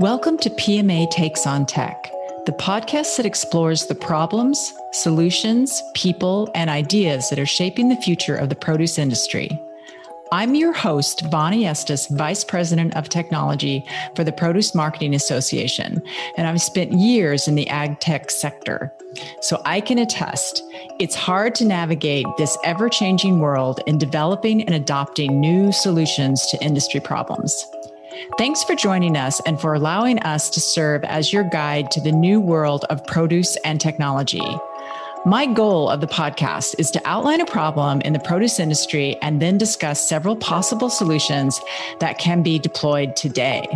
Welcome to PMA Takes on Tech, the podcast that explores the problems, solutions, people, and ideas that are shaping the future of the produce industry. I'm your host, Bonnie Estes, Vice President of Technology for the Produce Marketing Association, and I've spent years in the ag tech sector. So I can attest it's hard to navigate this ever changing world in developing and adopting new solutions to industry problems. Thanks for joining us and for allowing us to serve as your guide to the new world of produce and technology. My goal of the podcast is to outline a problem in the produce industry and then discuss several possible solutions that can be deployed today.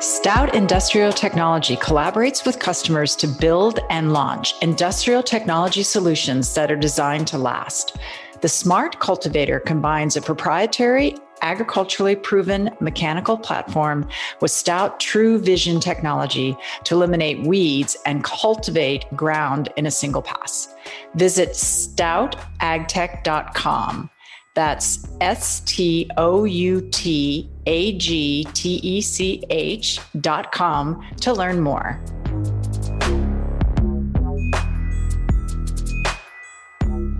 Stout Industrial Technology collaborates with customers to build and launch industrial technology solutions that are designed to last. The Smart Cultivator combines a proprietary, agriculturally proven mechanical platform with stout true vision technology to eliminate weeds and cultivate ground in a single pass. Visit stoutagtech.com. That's S T O U T A G T E C H dot com to learn more.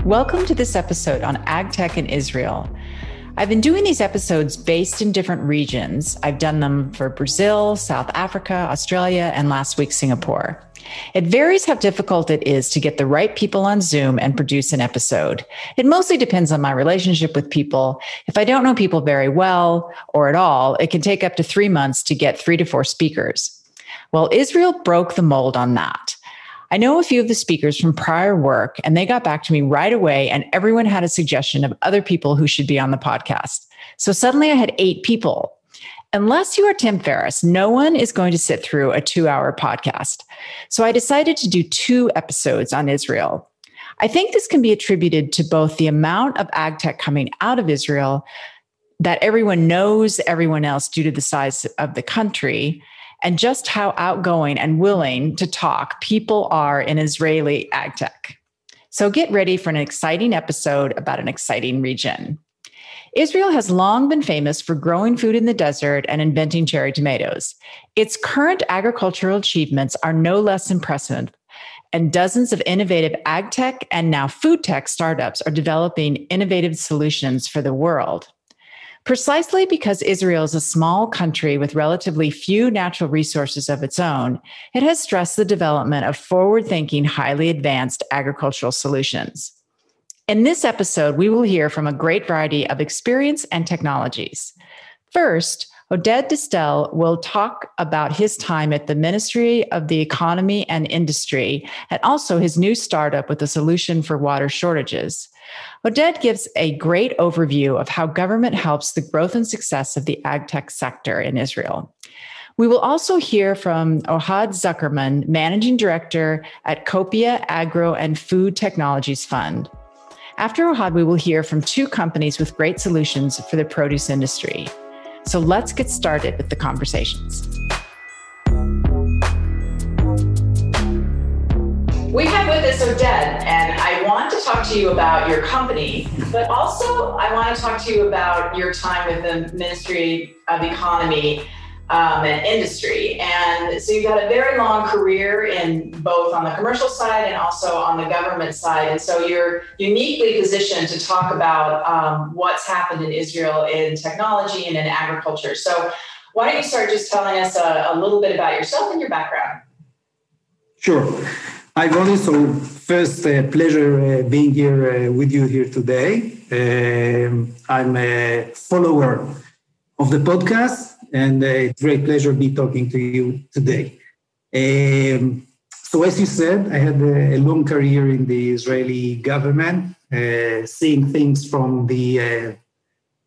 Welcome to this episode on AgTech in Israel. I've been doing these episodes based in different regions. I've done them for Brazil, South Africa, Australia, and last week, Singapore. It varies how difficult it is to get the right people on Zoom and produce an episode. It mostly depends on my relationship with people. If I don't know people very well or at all, it can take up to three months to get three to four speakers. Well, Israel broke the mold on that. I know a few of the speakers from prior work, and they got back to me right away, and everyone had a suggestion of other people who should be on the podcast. So suddenly I had eight people. Unless you are Tim Ferriss, no one is going to sit through a two hour podcast. So I decided to do two episodes on Israel. I think this can be attributed to both the amount of ag tech coming out of Israel that everyone knows everyone else due to the size of the country and just how outgoing and willing to talk people are in Israeli ag tech. So get ready for an exciting episode about an exciting region. Israel has long been famous for growing food in the desert and inventing cherry tomatoes. Its current agricultural achievements are no less impressive, and dozens of innovative ag tech and now food tech startups are developing innovative solutions for the world. Precisely because Israel is a small country with relatively few natural resources of its own, it has stressed the development of forward thinking, highly advanced agricultural solutions. In this episode, we will hear from a great variety of experience and technologies. First, Oded Distel will talk about his time at the Ministry of the Economy and Industry and also his new startup with a solution for water shortages. Oded gives a great overview of how government helps the growth and success of the ag tech sector in Israel. We will also hear from Ohad Zuckerman, Managing Director at Copia Agro and Food Technologies Fund. After Ohad, we will hear from two companies with great solutions for the produce industry. So let's get started with the conversations. We have with us Oded, and I want to talk to you about your company, but also I want to talk to you about your time with the Ministry of Economy um, and Industry. And so you've got a very long career in both on the commercial side and also on the government side. And so you're uniquely positioned to talk about um, what's happened in Israel in technology and in agriculture. So why don't you start just telling us a, a little bit about yourself and your background? Sure. Hi, Bonnie. So first, uh, pleasure uh, being here uh, with you here today. Um, I'm a follower of the podcast, and uh, it's great pleasure to be talking to you today. Um, so, as you said, I had a, a long career in the Israeli government, uh, seeing things from the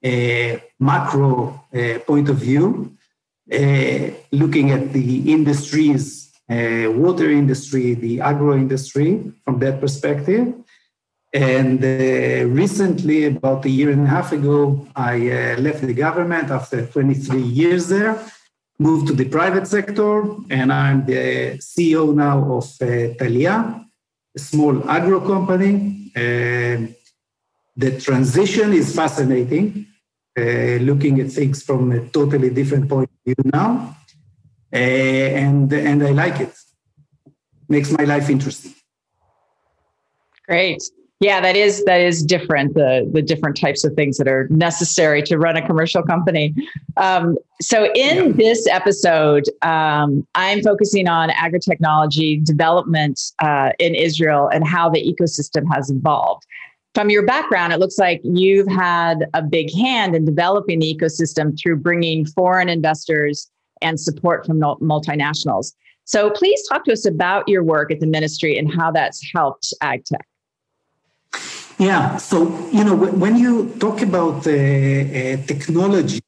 uh, macro point of view, looking at the industries uh, water industry, the agro industry from that perspective. And uh, recently, about a year and a half ago, I uh, left the government after 23 years there, moved to the private sector, and I'm the CEO now of uh, Tal-Ya, a small agro company. the transition is fascinating looking at things from a totally different point of view now, and and I like it. Makes my life interesting. Great. Yeah, that is that is different. The the different types of things that are necessary to run a commercial company. Um, so in yeah. this episode, um, I'm focusing on agri technology development uh, in Israel and how the ecosystem has evolved. From your background, it looks like you've had a big hand in developing the ecosystem through bringing foreign investors and support from multinationals. So please talk to us about your work at the ministry and how that's helped AgTech. Yeah. So, you know, when you talk about uh, uh, technology,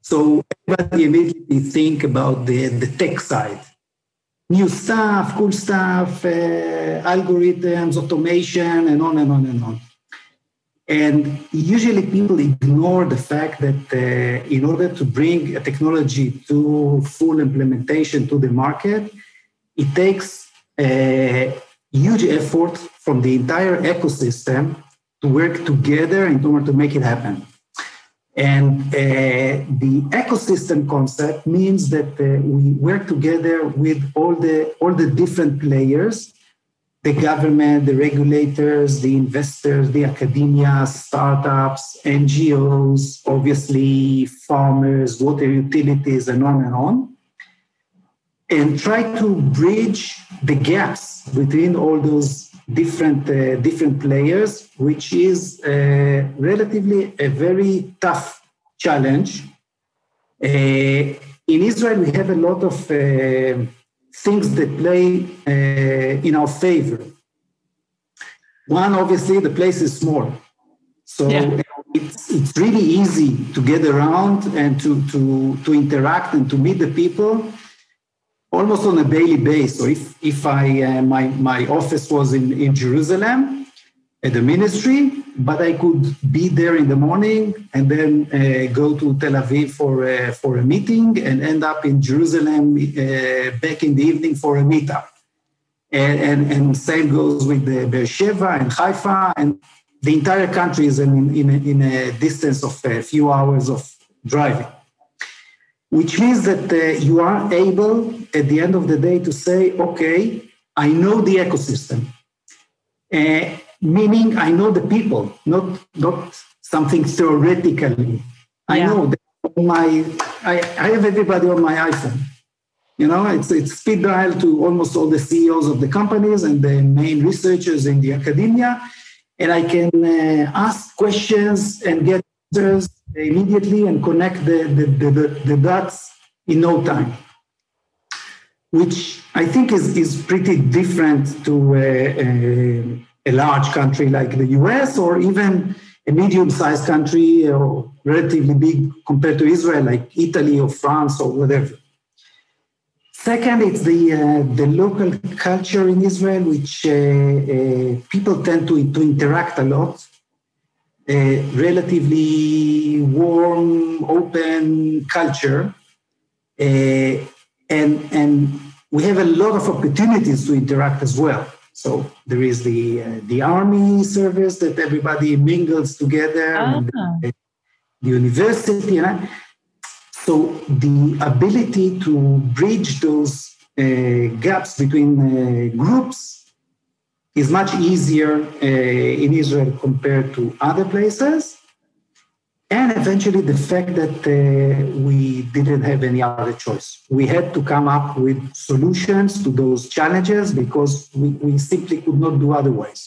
so everybody immediately think about the, the tech side. New stuff, cool stuff, uh, algorithms, automation, and on and on and on. And usually people ignore the fact that uh, in order to bring a technology to full implementation to the market, it takes a huge effort from the entire ecosystem to work together in order to make it happen. And uh, the ecosystem concept means that uh, we work together with all the all the different players, the government, the regulators, the investors, the academia, startups, NGOs, obviously farmers, water utilities, and on and on and try to bridge the gaps between all those different uh, different players, which is uh, relatively a very tough challenge. Uh, in Israel, we have a lot of uh, things that play uh, in our favor. One, obviously, the place is small, so yeah. it's it's really easy to get around and to to to interact and to meet the people almost on a daily basis. So if, if I, uh, my, my office was in, in Jerusalem at the ministry, but I could be there in the morning and then uh, go to Tel Aviv for, uh, for a meeting and end up in Jerusalem uh, back in the evening for a meetup. And, and, and same goes with the Beersheba and Haifa and the entire country is in, in, in a distance of a few hours of driving which means that uh, you are able at the end of the day to say, okay, I know the ecosystem, uh, meaning I know the people, not not something theoretically. Yeah. I know that my I, I have everybody on my iPhone. You know, it's it's speed dial to almost all the CEOs of the companies and the main researchers in the academia, and I can uh, ask questions and get answers immediately and connect the, the, the, the dots in no time, which I think is, is pretty different to a, a, a large country like the US or even a medium-sized country or relatively big compared to Israel, like Italy or France or whatever. Second, it's the uh, the local culture in Israel, which uh, uh, people tend to, to interact a lot relatively warm, open culture. Uh, and, and we have a lot of opportunities to interact as well. So there is the uh, the army service that everybody mingles together, uh-huh. the, the, university, and so the ability to bridge those uh, gaps between uh, groups is much easier uh, in Israel compared to other places. And eventually, the fact that uh, we didn't have any other choice. We had to come up with solutions to those challenges because we, we simply could not do otherwise.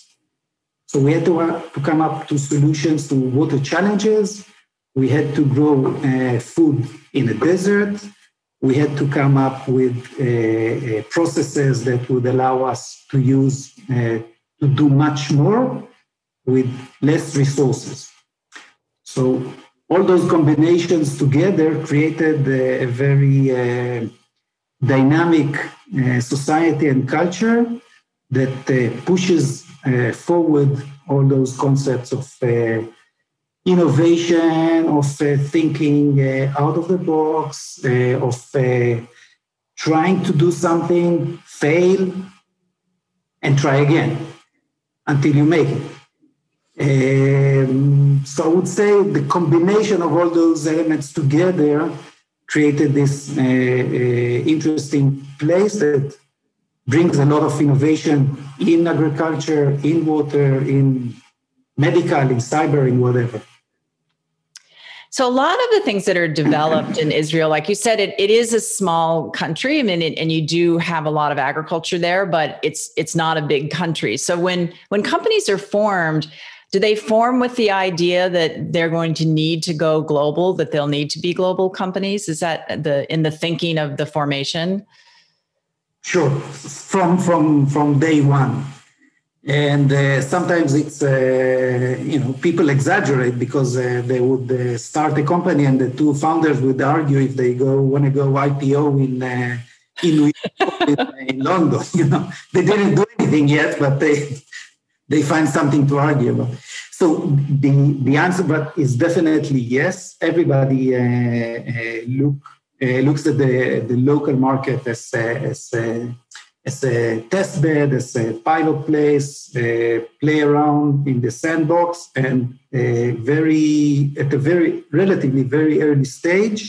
So we had to, uh, to come up to solutions to water challenges. We had to grow uh, food in a desert. We had to come up with uh, uh, processes that would allow us to use uh, to do much more with less resources. So all those combinations together created a, very uh, dynamic uh, society and culture that uh, pushes forward all those concepts of innovation, of thinking out of the box, of trying to do something, fail, and try again until you make it. Um, so I would say the combination of all those elements together created this uh, uh, interesting place that brings a lot of innovation in agriculture, in water, in medical, in cyber, in whatever. So a lot of the things that are developed in Israel, like you said, it, it is a small country. I mean, it, and you do have a lot of agriculture there, but it's it's not a big country. So when when companies are formed, do they form with the idea that they're going to need to go global, that they'll need to be global companies? Is that the in the thinking of the formation? Sure, from from from day one and uh, sometimes it's uh, you know people exaggerate because uh, they would uh, start a company and the two founders would argue if they go want to go IPO in uh, in, in London. You know they didn't do anything yet, but they they find something to argue about. So the the answer, but is definitely yes. Everybody uh, look looks at the the local market as as as a test bed, as a pilot place, uh, play around in the sandbox, and uh, very at a very relatively very early stage,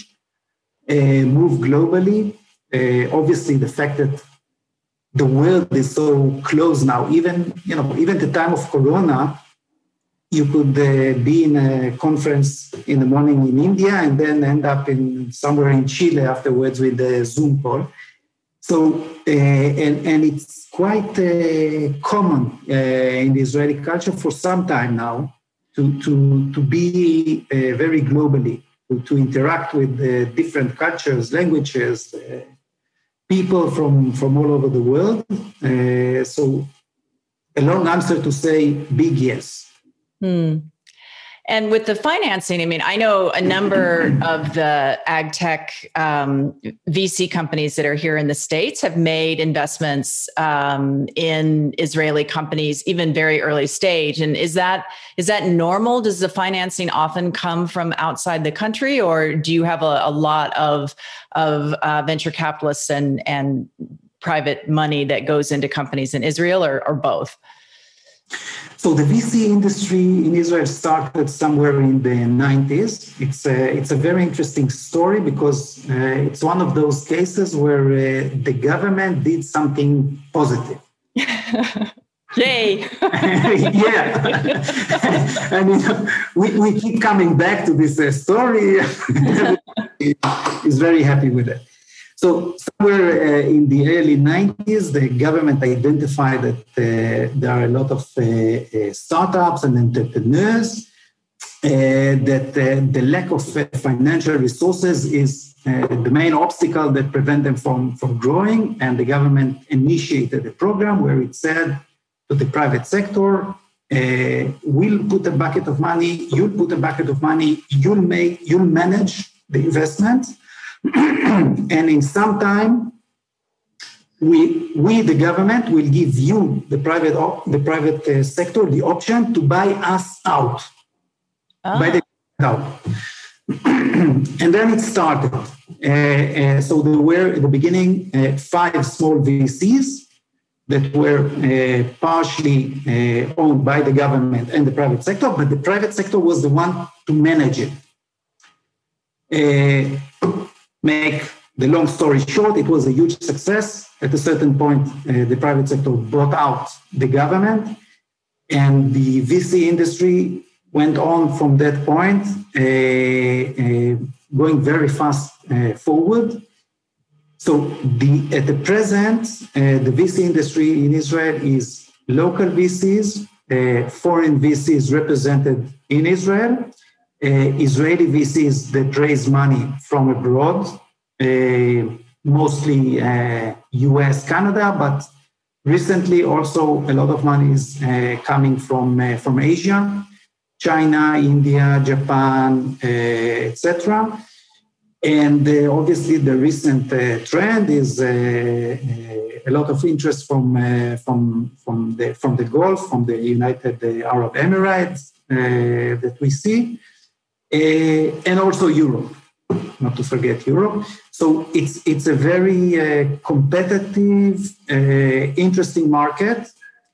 uh, move globally. Uh, obviously, the fact that the world is so close now, even you know, even the time of Corona, you could uh, be in a conference in the morning in India and then end up in somewhere in Chile afterwards with a Zoom call. So, uh, and, and it's quite uh, common uh, in the Israeli culture for some time now to, to, to be uh, very globally, to, to interact with uh, different cultures, languages, people from, from all over the world. Uh, so, a long answer to say big yes. Hmm. And with the financing, I mean, I know a number of the ag tech um, VC companies that are here in the States have made investments um, in Israeli companies, even very early stage. And is that is that normal? Does the financing often come from outside the country, or do you have a, a lot of of uh, venture capitalists and and private money that goes into companies in Israel, or, or both? So the VC industry in Israel started somewhere in the 90s. It's a, it's a very interesting story because uh, it's one of those cases where uh, the government did something positive. Yay! yeah, and you know, we, we keep coming back to this uh, story. Is very happy with it. So somewhere uh, in the early 90s, the government identified that uh, there are a lot of uh, uh startups and entrepreneurs, uh, that uh, the lack of financial resources is the main obstacle that prevent them from, from growing. And the government initiated a program where it said to the private sector, we'll put a bucket of money, you'll put a bucket of money, you'll make, you'll manage the investment and in some time, we, we, the government, will give you, the private, the private uh, sector, the option to buy us out. Ah. Buy the out. and then it started. Uh, uh, so there were at the beginning uh, five small VCs that were uh, partially uh, owned by the government and the private sector, but the private sector was the one to manage it make the long story short, it was a huge success. At a certain point, uh, the private sector bought out the government, and the VC industry went on from that point, uh, uh, going very fast uh, forward. So, the, at the present, uh, the VC industry in Israel is local VCs, uh, foreign VCs represented in Israel, Israeli VCs that raise money from abroad, uh, mostly US, uh, Canada, but recently also a lot of money is coming from, from Asia, China, India, Japan, etc. And uh, obviously, the recent uh, trend is uh, a lot of interest from from from the from the Gulf, from the United Arab Emirates that we see. Uh, and also Europe, not to forget Europe. So it's it's a very uh, competitive, uh, interesting market.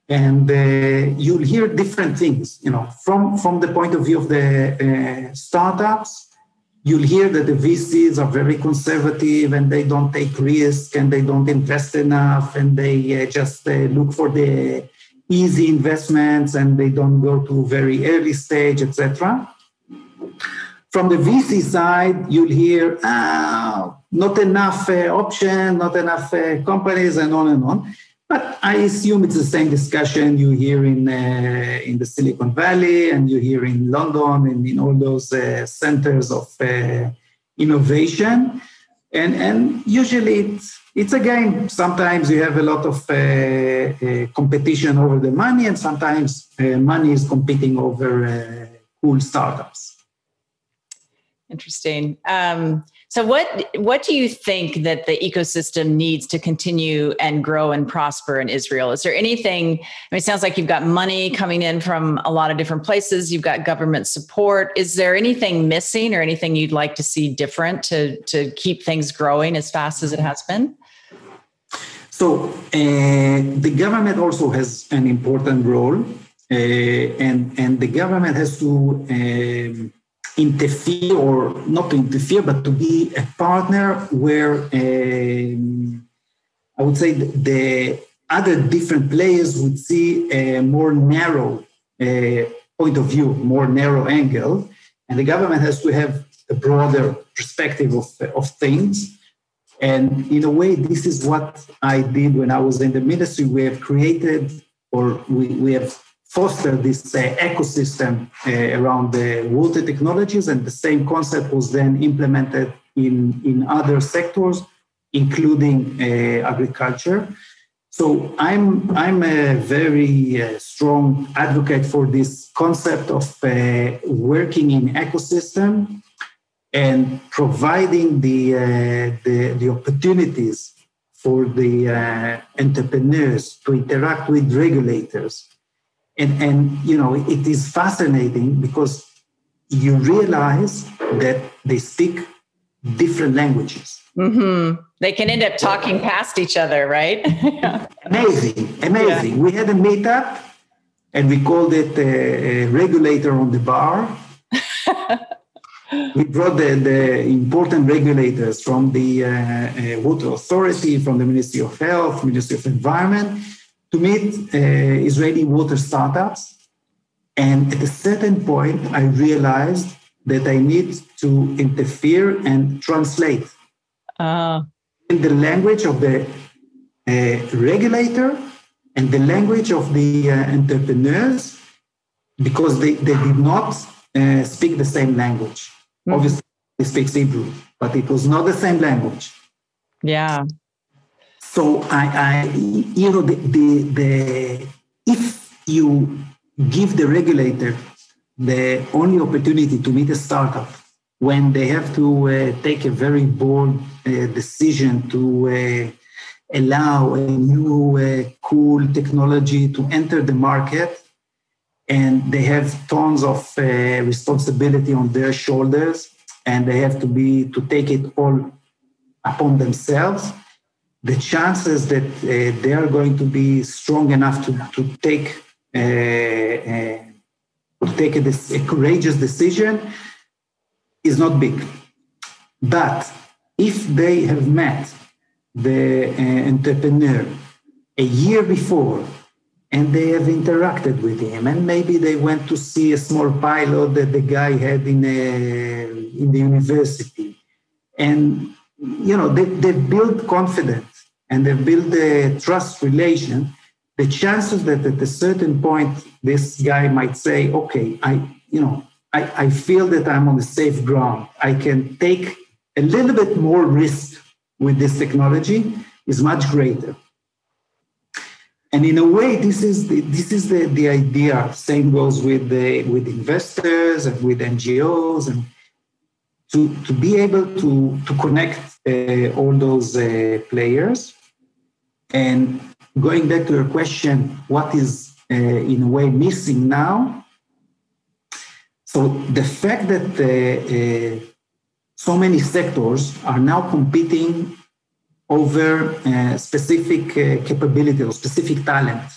and uh, you'll hear different things. You know, from from the point of view of the uh, startups, you'll hear that the VCs are very conservative and they don't take risk and they don't invest enough and they uh, just look for the easy investments and they don't go to very early stage, etc. From the VC side, you'll hear ah, not enough uh, options, not enough uh, companies, and on and on. But I assume it's the same discussion you hear in uh, in the Silicon Valley and you hear in London and in all those uh, centers of uh, innovation. And and usually it's it's a game. Sometimes you have a lot of uh, competition over the money, and sometimes money is competing over cool startups. Interesting. Um, so, what what do you think that the ecosystem needs to continue and grow and prosper in Israel? Is there anything? I mean, it sounds like you've got money coming in from a lot of different places. You've got government support. Is there anything missing or anything you'd like to see different to to keep things growing as fast as it has been? So, uh, the government also has an important role, uh, and and the government has to. Um, interfere or not to interfere, but to be a partner where um, I would say the, the, other different players would see a more narrow uh, point of view, more narrow angle, and the government has to have a broader perspective of, of things. And in a way, this is what I did when I was in the ministry. We have created or we, we have foster this uh, ecosystem uh, around the water technologies, and the same concept was then implemented in, in other sectors, including uh, agriculture. So I'm I'm a very uh, strong advocate for this concept of uh, working in ecosystem and providing the uh, the, the, opportunities for the entrepreneurs to interact with regulators and and you know it is fascinating because you realize that they speak different languages. Mm-hmm. they can end up talking past each other right? Amazing amazing. Yeah. we had a meetup and we called it a, a regulator on the bar. We brought the, the, important regulators from the uh, uh, water authority from the ministry of health ministry of environment to meet uh, Israeli water startups. And at a certain point, I realized that I need to interfere and translate uh. in the language of the uh, regulator and the language of the uh, entrepreneurs because they, they did not uh, speak the same language. Mm-hmm. Obviously, they speak Hebrew, but it was not the same language. Yeah. So I, I you know, the, the, the if you give the regulator the only opportunity to meet a startup when they have to uh, take a very bold uh, decision to uh, allow a new uh, cool technology to enter the market and they have tons of uh, responsibility on their shoulders and they have to be to take it all upon themselves the chances that uh, they are going to be strong enough to, to take uh, uh, to take a, a, courageous decision is not big. But if they have met the uh, entrepreneur a year before and they have interacted with him and maybe they went to see a small pilot that the guy had in, a, in the university and you know they, they build confidence and they build a trust relation, the chances that at a certain point this guy might say, okay, I, you know, I, I feel that I'm on the safe ground. I can take a little bit more risk with this technology is much greater. And in a way, this is the, this is the, the idea. Same goes with the, with investors and with NGOs and to, to be able to, to connect uh, all those uh, players and going back to your question, what is uh, in a way missing now? So the fact that uh, uh, so many sectors are now competing over uh, specific uh, capability or specific talent.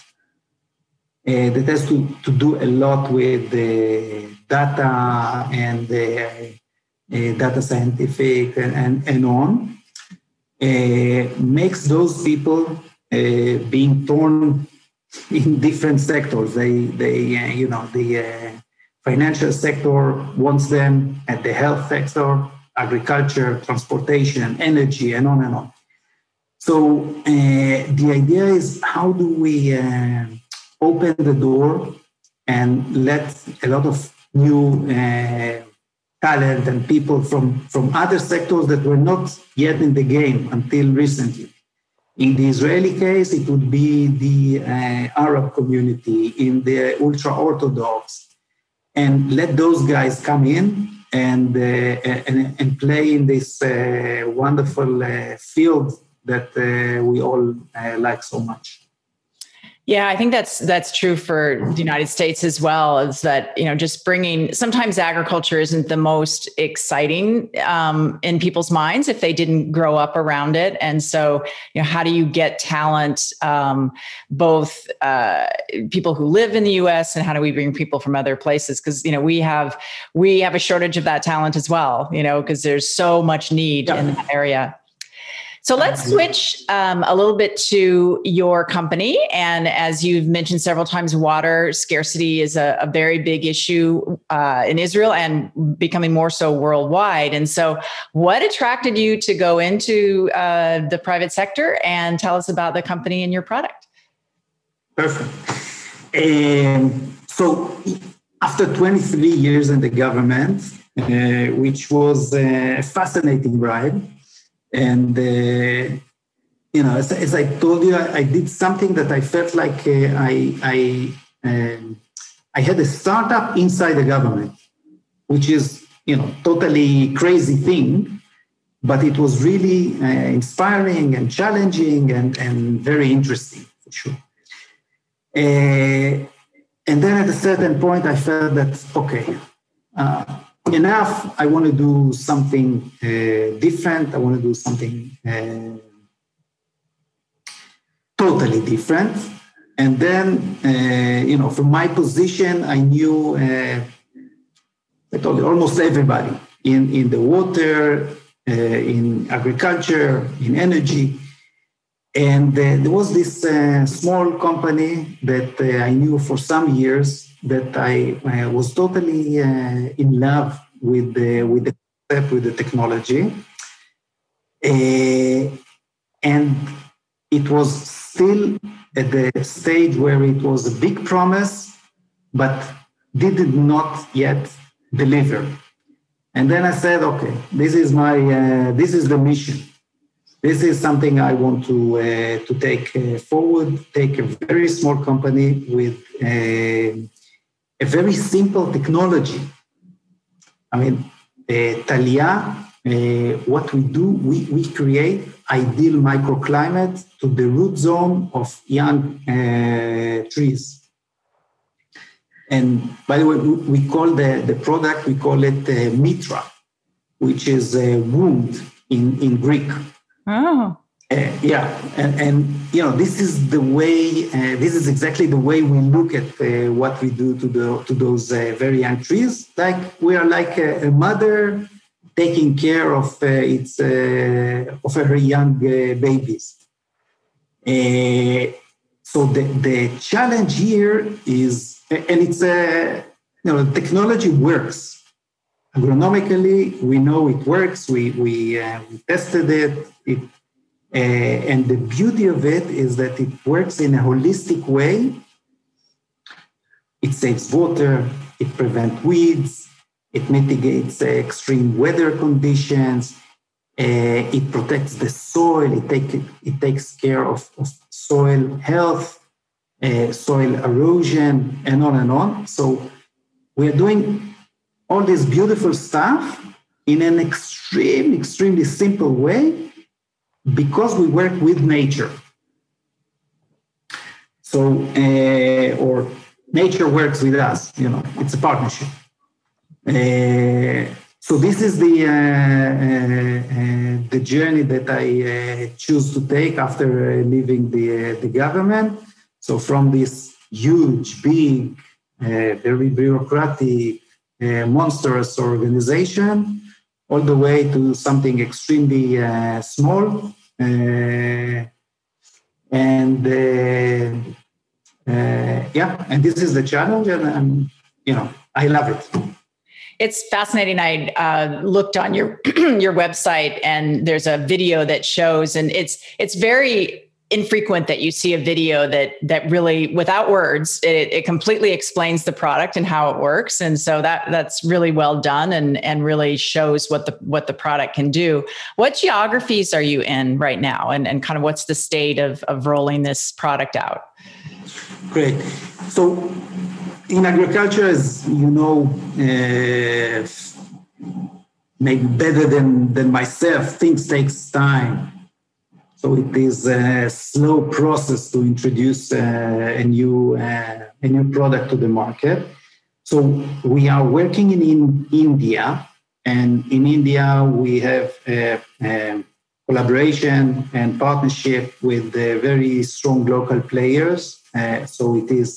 uh, that has to, to do a lot with the data and the uh, data scientific and, and, and on, uh, makes those people uh, being torn in different sectors. They, they uh, you know, the uh, financial sector wants them, and the health sector, agriculture, transportation, energy, and on and on. So uh, the idea is how do we uh, open the door and let a lot of new uh, talent and people from, from other sectors that were not yet in the game until recently. In the Israeli case, it would be the uh, Arab community, in the ultra Orthodox, and let those guys come in and, uh, and, and, play in this uh, wonderful uh, field that uh, we all uh, like so much. Yeah, I think that's that's true for the United States as well. Is that you know just bringing sometimes agriculture isn't the most exciting um, in people's minds if they didn't grow up around it, and so you know how do you get talent, um, both uh, people who live in the U.S. and how do we bring people from other places? Because you know we have we have a shortage of that talent as well. You know because there's so much need yeah. in that area. So let's switch um, a little bit to your company. And as you've mentioned several times, water scarcity is a, a very big issue uh, in Israel and becoming more so worldwide. And so, what attracted you to go into uh, the private sector and tell us about the company and your product? Perfect. Um, so, after 23 years in the government, uh, which was a fascinating ride, and uh, you know, as, as, I told you, I, I, did something that I felt like uh, I I um, I had a startup inside the government, which is you know totally crazy thing, but it was really uh, inspiring and challenging and and very interesting for sure. Uh, and then at a certain point, I felt that okay, uh, enough. I want to do something uh, different. I want to do something uh, totally different. And then, uh, you know, from my position, I knew, uh, I told you, almost everybody in, in the water, uh, in agriculture, in energy. And uh, there was this small company that I knew for some years that I, I was totally uh, in love with the with the concept, with the technology, uh, and it was still at the stage where it was a big promise, but did not yet deliver. And then I said, okay, this is my uh, this is the mission. This is something I want to uh, to take uh, forward. Take a very small company with uh, a very simple technology. I mean, uh, Tal-Ya, uh, what we do, we, we create ideal microclimate to the root zone of young uh, trees. And by the way, we call the, the product, we call it uh, mitra, which is a wound in, in Greek. Oh. Uh, yeah, and, and you know this is the way. Uh, this is exactly the way we look at uh, what we do to the to those uh, very young trees. Like we are like a, a mother taking care of uh, its uh, of her young babies. so the the challenge here is, and it's a you know technology works. Agronomically, we know it works. We we, we tested it. It uh, and the beauty of it is that it works in a holistic way. It saves water, it prevents weeds, it mitigates uh, extreme weather conditions, uh, it protects the soil, it, take, it takes care of, of soil health, uh, soil erosion, and on and on. So we are doing all this beautiful stuff in an extreme, extremely simple way because we work with nature. So, uh, or nature works with us, you know, it's a partnership. Uh, so this is the uh, uh the journey that I uh, choose to take after leaving the the government. So from this huge, big, uh, very bureaucratic, uh, monstrous organization, all the way to something extremely uh, small. Uh, and uh, uh, yeah, and this is the challenge, and I'm, you know, I love it. It's fascinating. I uh, looked on your your website, and there's a video that shows, and it's it's very infrequent that you see a video that that really without words it, it completely explains the product and how it works. And so that that's really well done and and really shows what the what the product can do. What geographies are you in right now? And and kind of what's the state of of rolling this product out? Great. So in agriculture as you know uh, maybe better than than myself things takes time so it is a slow process to introduce uh, a new uh, a new product to the market. So we are working in, in India, and in India we have a, a collaboration and partnership with very strong local players. Uh, so it is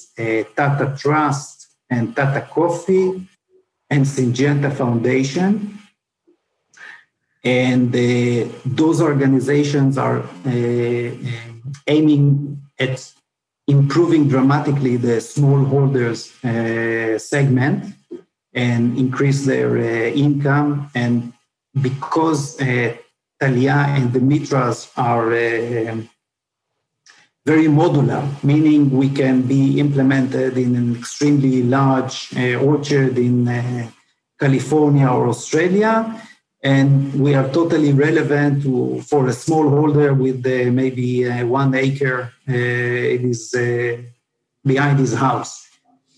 Tata Trust and Tata Coffee and Syngenta Foundation and uh, those organizations are uh, uh, aiming at improving dramatically the smallholders uh, segment and increase their uh, income. And because uh, Tal-Ya and the Mitras are very modular, meaning we can be implemented in an extremely large orchard in California or Australia and we are totally relevant to, for a small holder with uh, maybe uh, one acre uh, it is uh, behind his house.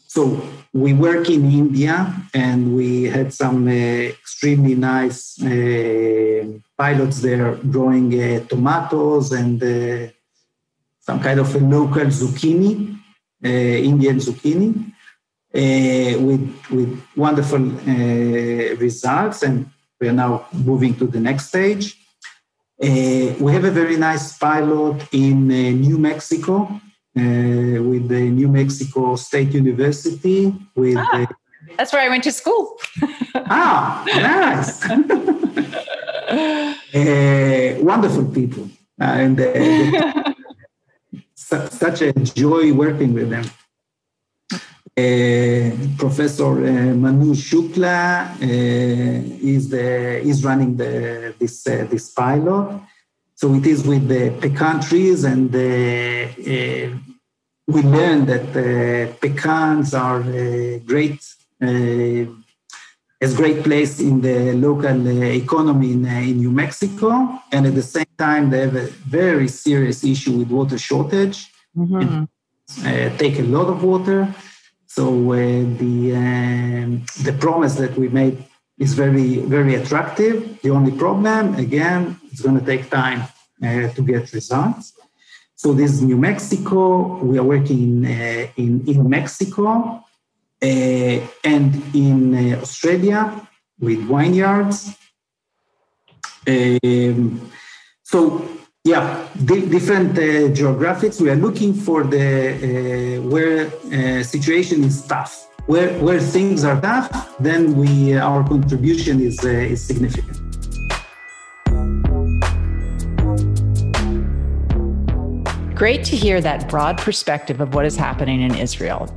So we work in India and we had some uh, extremely nice uh, pilots there growing tomatoes and some kind of a local zucchini, Indian zucchini, with, with wonderful results and we are now moving to the next stage. Uh, we have a very nice pilot in uh, New Mexico uh, with the New Mexico State University. With ah, that's where I went to school. ah, nice! Uh, wonderful people, and uh, such a joy working with them. Uh, Professor uh, Manu Shukla uh, is the is running the this this pilot. So it is with the pecan trees, and we learned that pecans are great as great place in the local uh, economy in, uh, in, New Mexico. And at the same time, they have a very serious issue with water shortage. Mm-hmm. Uh, take a lot of water. So uh, the um, the promise that we made is very very attractive. The only problem, again, it's going to take time uh, to get results. So this is New Mexico. We are working in uh, in, in Mexico uh, and in uh, Australia with vineyards. Um, so yeah, di- different uh, geographics. We are looking for the uh, where uh, situation is tough. Where where things are tough, then we uh, our contribution is uh, is significant. Great to hear that broad perspective of what is happening in Israel.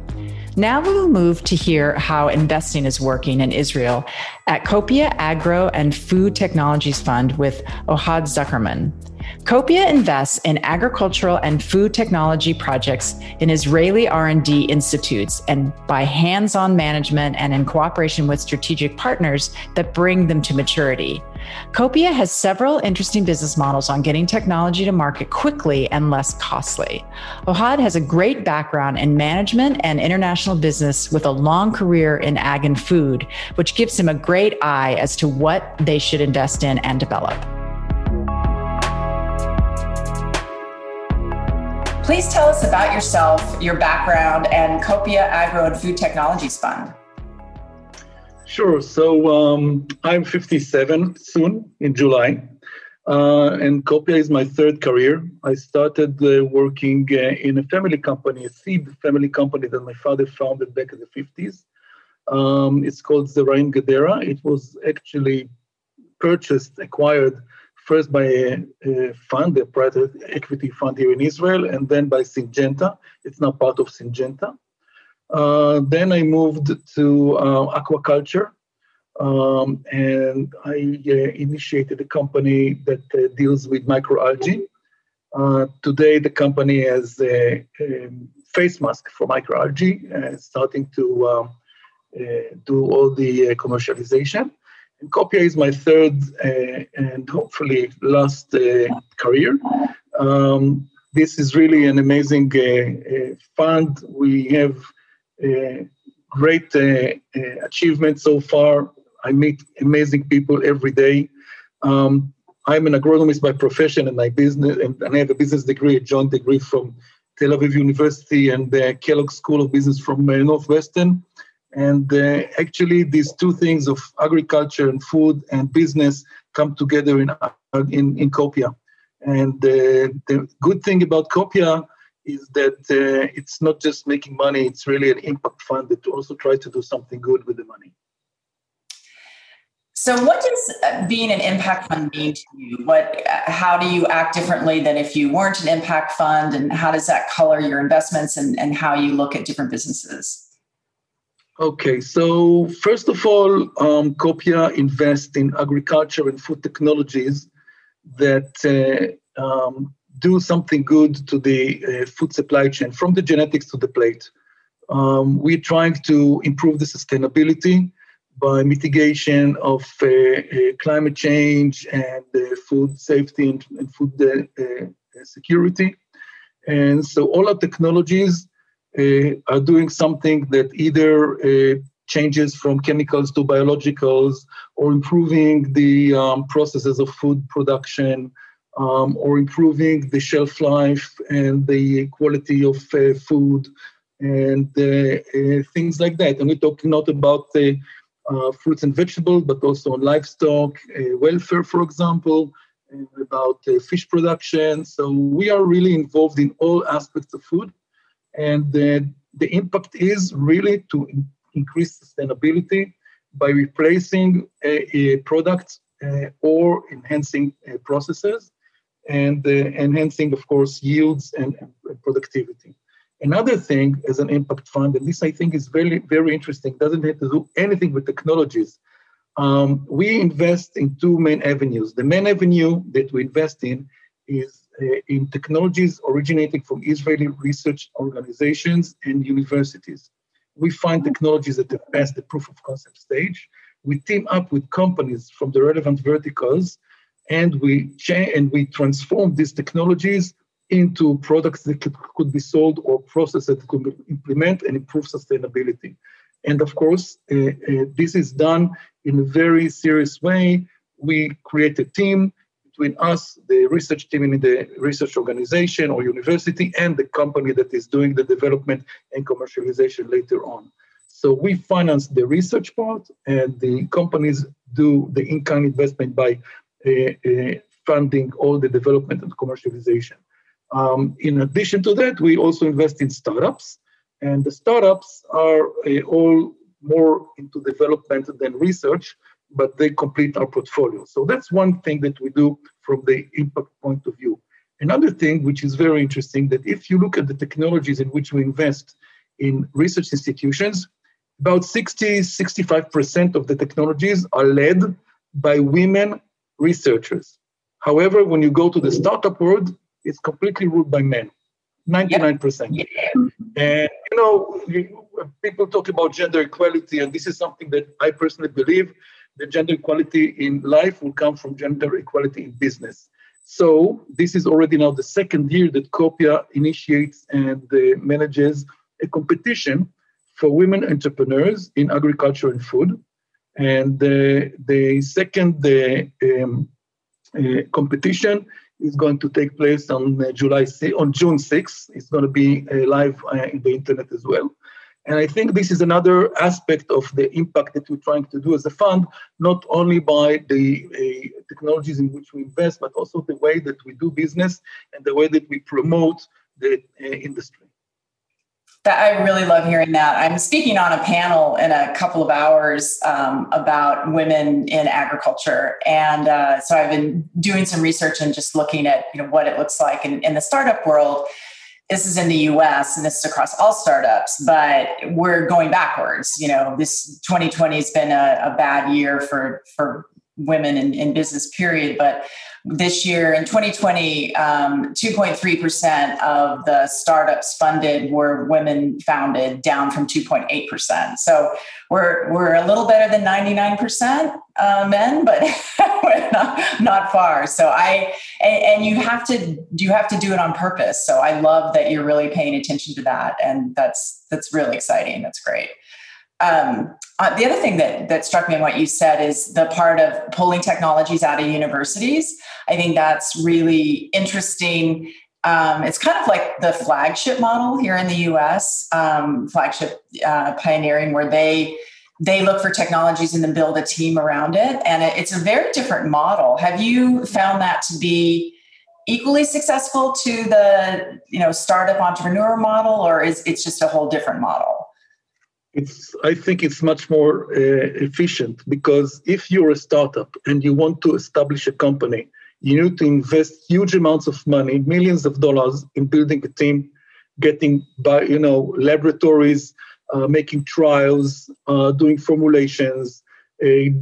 Now we will move to hear how investing is working in Israel at Copia Agro and Food Technologies Fund with Ohad Zuckerman. Copia invests in agricultural and food technology projects in Israeli R&D institutes and by hands-on management and in cooperation with strategic partners that bring them to maturity. Copia has several interesting business models on getting technology to market quickly and less costly. Ohad has a great background in management and international business with a long career in ag and food, which gives him a great eye as to what they should invest in and develop. Please tell us about yourself, your background, and Copia Agro and Food Technologies Fund. Sure. So um, I'm 57 soon in July. Uh, and Copia is my third career. I started uh, working uh, in a family company, a seed family company that my father founded back in the 50s. Um, it's called Zeraim Gedera. It was actually purchased, acquired first by a, a, fund, a private equity fund here in Israel, and then by Syngenta. It's now part of Syngenta. Uh, then I moved to uh, aquaculture, um, and I uh, initiated a company that uh, deals with microalgae. Uh, today, the company has a, a face mask for microalgae, starting to um, do all the commercialization. And Copia is my third and hopefully last career. Um, this is really an amazing uh, uh, fund. We have uh, great achievements so far. I meet amazing people every day. Um, I'm an agronomist by profession, and my business, and, and, I have a business degree, a joint degree from Tel Aviv University and the Kellogg School of Business from uh, Northwestern. And uh, actually, these two things of agriculture and food and business come together in in, in Copia. And uh, the good thing about Copia is that uh, it's not just making money; it's really an impact fund that also tries to do something good with the money. So, what does uh, being an impact fund mean to you? What, uh, how do you act differently than if you weren't an impact fund, and how does that color your investments and, and how you look at different businesses? Okay, so first of all, um, Copia invests in agriculture and food technologies that uh, um, do something good to the uh, food supply chain, from the genetics to the plate. Um, we're trying to improve the sustainability by mitigation of uh, uh, climate change and uh, food safety and, and food security. And so all our technologies are doing something that either changes from chemicals to biologicals or improving the um, processes of food production um, or improving the shelf life and the quality of uh, food and uh, uh, things like that. And we're talking not about the uh, fruits and vegetables, but also on livestock uh, welfare, for example, about uh, fish production. So we are really involved in all aspects of food. And the impact is really to in- increase sustainability by replacing products uh, or enhancing uh, processes and uh, enhancing, of course, yields and, and productivity. Another thing as an impact fund, and this I think is very, very interesting, doesn't have to do anything with technologies. Um, we invest in two main avenues. The main avenue that we invest in is uh, in technologies originating from Israeli research organizations and universities. We find technologies that have passed the proof of concept stage. We team up with companies from the relevant verticals, and we cha- and we transform these technologies into products that could, could be sold or processes that could be implement and improve sustainability. And of course, uh, uh, this is done in a very serious way. We create a team between us, the research team in the research organization or university, and the company that is doing the development and commercialization later on. So we finance the research part, and the companies do the in-kind investment by uh, uh funding all the development and commercialization. Um, in addition to that, we also invest in startups, and the startups are uh, all more into development than research, but they complete our portfolio. So that's one thing that we do from the impact point of view. Another thing which is very interesting that if you look at the technologies in which we invest in research institutions, about 60, 65% of the technologies are led by women researchers. However, when you go to the startup world, it's completely ruled by men, 99%. Yeah. And, you know, people talk about gender equality, and this is something that I personally believe that gender equality in life will come from gender equality in business. So this is already now the second year that Copia initiates and uh, manages a competition for women entrepreneurs in agriculture and food. And uh, the second uh, um, uh, competition is going to take place on uh, July on June 6th. It's going to be uh, live in the internet as well. And I think this is another aspect of the impact that we're trying to do as a fund, not only by the uh, technologies in which we invest, but also the way that we do business and the way that we promote the uh, industry. That I really love hearing that. I'm speaking on a panel in a couple of hours um, about women in agriculture, and uh, so I've been doing some research and just looking at you know what it looks like in, in the startup world this is in the US and this is across all startups, but we're going backwards. You know, this 2020 has been a, a bad year for, for women in, in business, period. But this year in 2020, um, 2.3% of the startups funded were women founded, down from 2.8%. So we're, we're a little better than 99% uh, men, but not, not far. So I, and, and you have to, you have to do it on purpose. So I love that you're really paying attention to that. And that's, that's really exciting. That's great. Um, uh, the other thing that that struck me in what you said is the part of pulling technologies out of universities. I think that's really interesting. Um, it's kind of like the flagship model here in the U.S. Um, flagship uh, pioneering, where they they look for technologies and then build a team around it, and it, it's a very different model. Have you found that to be equally successful to the you know startup entrepreneur model, or is it's just a whole different model? It's i think it's much more uh, efficient because if you're a startup and you want to establish a company you need to invest huge amounts of money millions of dollars in building a team getting by you know laboratories uh, making trials uh, doing formulations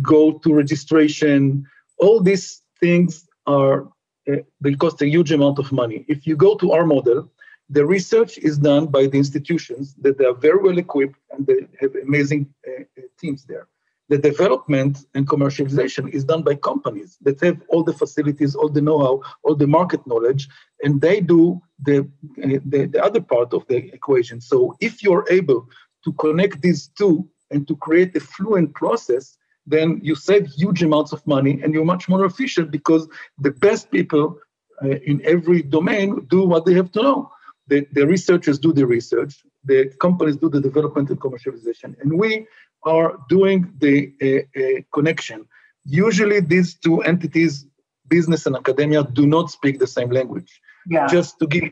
go to registration. All these things are uh, they cost a huge amount of money. If you go to our model the research is done by the institutions that they are very well equipped and they have amazing uh, uh, teams there. The development and commercialization is done by companies that have all the facilities, all the know-how, all the market knowledge, and they do the, uh, the, the other part of the equation. So if you're able to connect these two and to create a fluent process, then you save huge amounts of money and you're much more efficient because the best people uh, in every domain do what they have to know the, the researchers do the research, the companies do the development and commercialization, and we are doing the uh, uh, connection. Usually, these two entities, business and academia, do not speak the same language. Yeah. Just to give a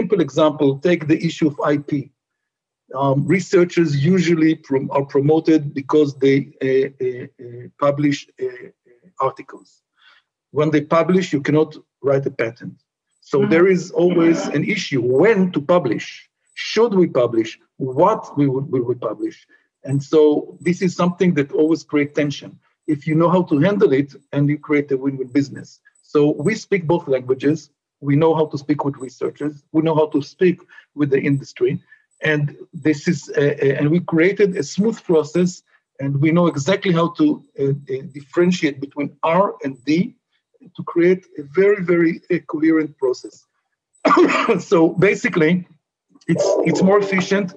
simple example, take the issue of IP. Um, researchers usually prom- are promoted because they uh, publish articles. When they publish, you cannot write a patent. So mm-hmm. there is always an issue when to publish. Should we publish? What we would, will we publish? And so this is something that always creates tension. If you know how to handle it and you create a win-win business. So we speak both languages. We know how to speak with researchers. We know how to speak with the industry. And this is, uh, and we created a smooth process and we know exactly how to uh, uh, differentiate between R and D to create a very, very uh, coherent process. so basically, it's it's more efficient,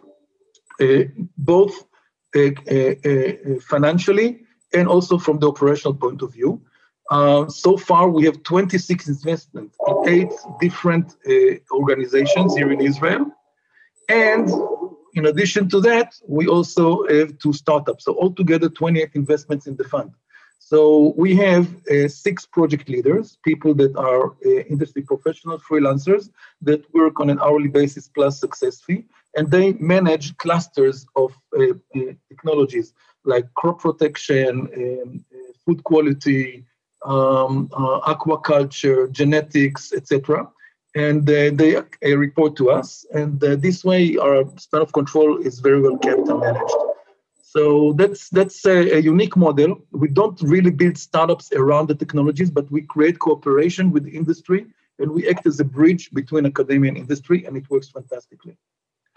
uh, both uh, uh, uh financially and also from the operational point of view. So far, we have 26 investments in eight different organizations here in Israel, and in addition to that, we also have two startups. So altogether, 28 investments in the fund. So we have uh, six project leaders, people that are uh, industry professional freelancers that work on an hourly basis plus success fee, and they manage clusters of uh, uh technologies like crop protection, um, uh, food quality, um, uh, aquaculture, genetics, etc. And they report to us, and this way our span of control is very well kept and managed. So that's that's a, a, unique model. We don't really build startups around the technologies, but we create cooperation with industry and we act as a bridge between academia and industry, and it works fantastically.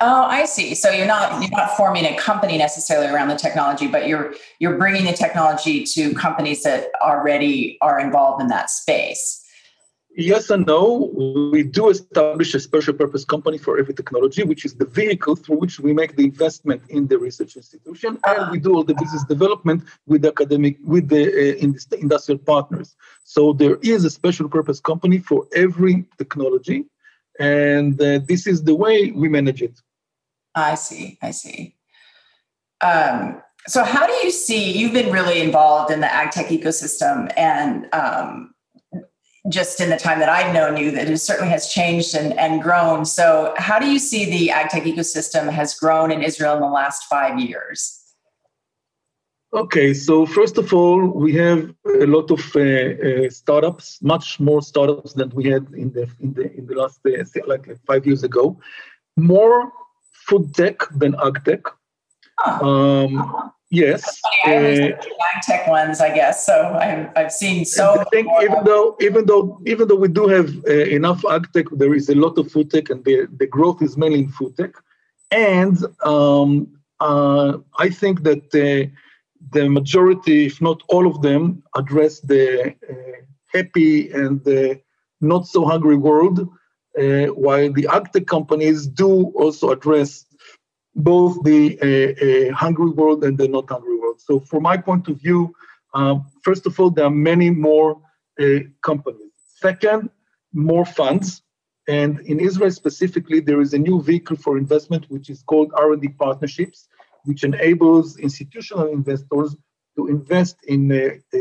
Oh, I see. So you're not you're not forming a company necessarily around the technology, but you're you're bringing the technology to companies that already are involved in that space. Yes and no. We do establish a special purpose company for every technology, which is the vehicle through which we make the investment in the research institution, and we do all the business development with the academic, with the uh, industrial partners. So there is a special purpose company for every technology, and uh, this is the way we manage it. I see. I see. um, so how do you see you've been really involved in the ag tech ecosystem and um, just in the time that I've known you, that it certainly has changed and, and grown. So, how do you see the ag tech ecosystem has grown in Israel in the last five years? Okay, so first of all, we have a lot of uh, uh, startups, much more startups than we had in the in the in the last uh, like five years ago. More food tech than ag tech. Huh. Um, Yes. I uh, tech ones, I guess. So I've, I've seen so. I think even though even though even though we do have uh, enough ag tech, there is a lot of food tech, and the, the growth is mainly in food tech. And um, uh, I think that uh, the majority, if not all of them, address the uh, happy and not so hungry world, uh, while the ag tech companies do also address both the uh, uh, hungry world and the not hungry world. So, from my point of view, um, first of all, there are many more uh, companies. Second, more funds. And in Israel specifically, there is a new vehicle for investment, which is called R&D partnerships, which enables institutional investors to invest in uh, uh,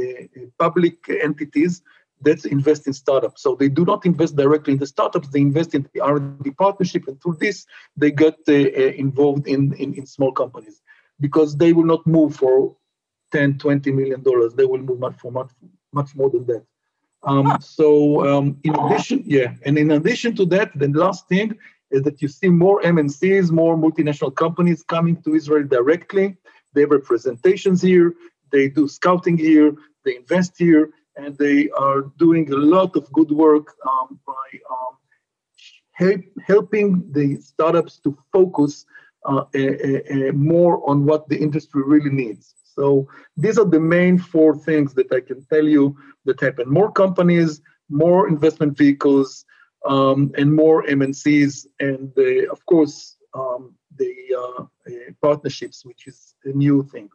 public entities that invest in startups. So they do not invest directly in the startups; they invest in the R&D partnership, and through this, they get uh, uh, involved in, in, in small companies because they will not move for 10, 20 million dollars. They will move much for much much more than that. Um, so um, in addition, yeah, and in addition to that, the last thing is that you see more MNCs, more multinational companies coming to Israel directly. They have representations here. They do scouting here. They invest here and they are doing a lot of good work um, by um, help, helping the startups to focus uh, a, a, more on what the industry really needs. So these are the main four things that I can tell you that happen: more companies, more investment vehicles, um, and more MNCs, and of course um, the uh, partnerships, which is a new thing.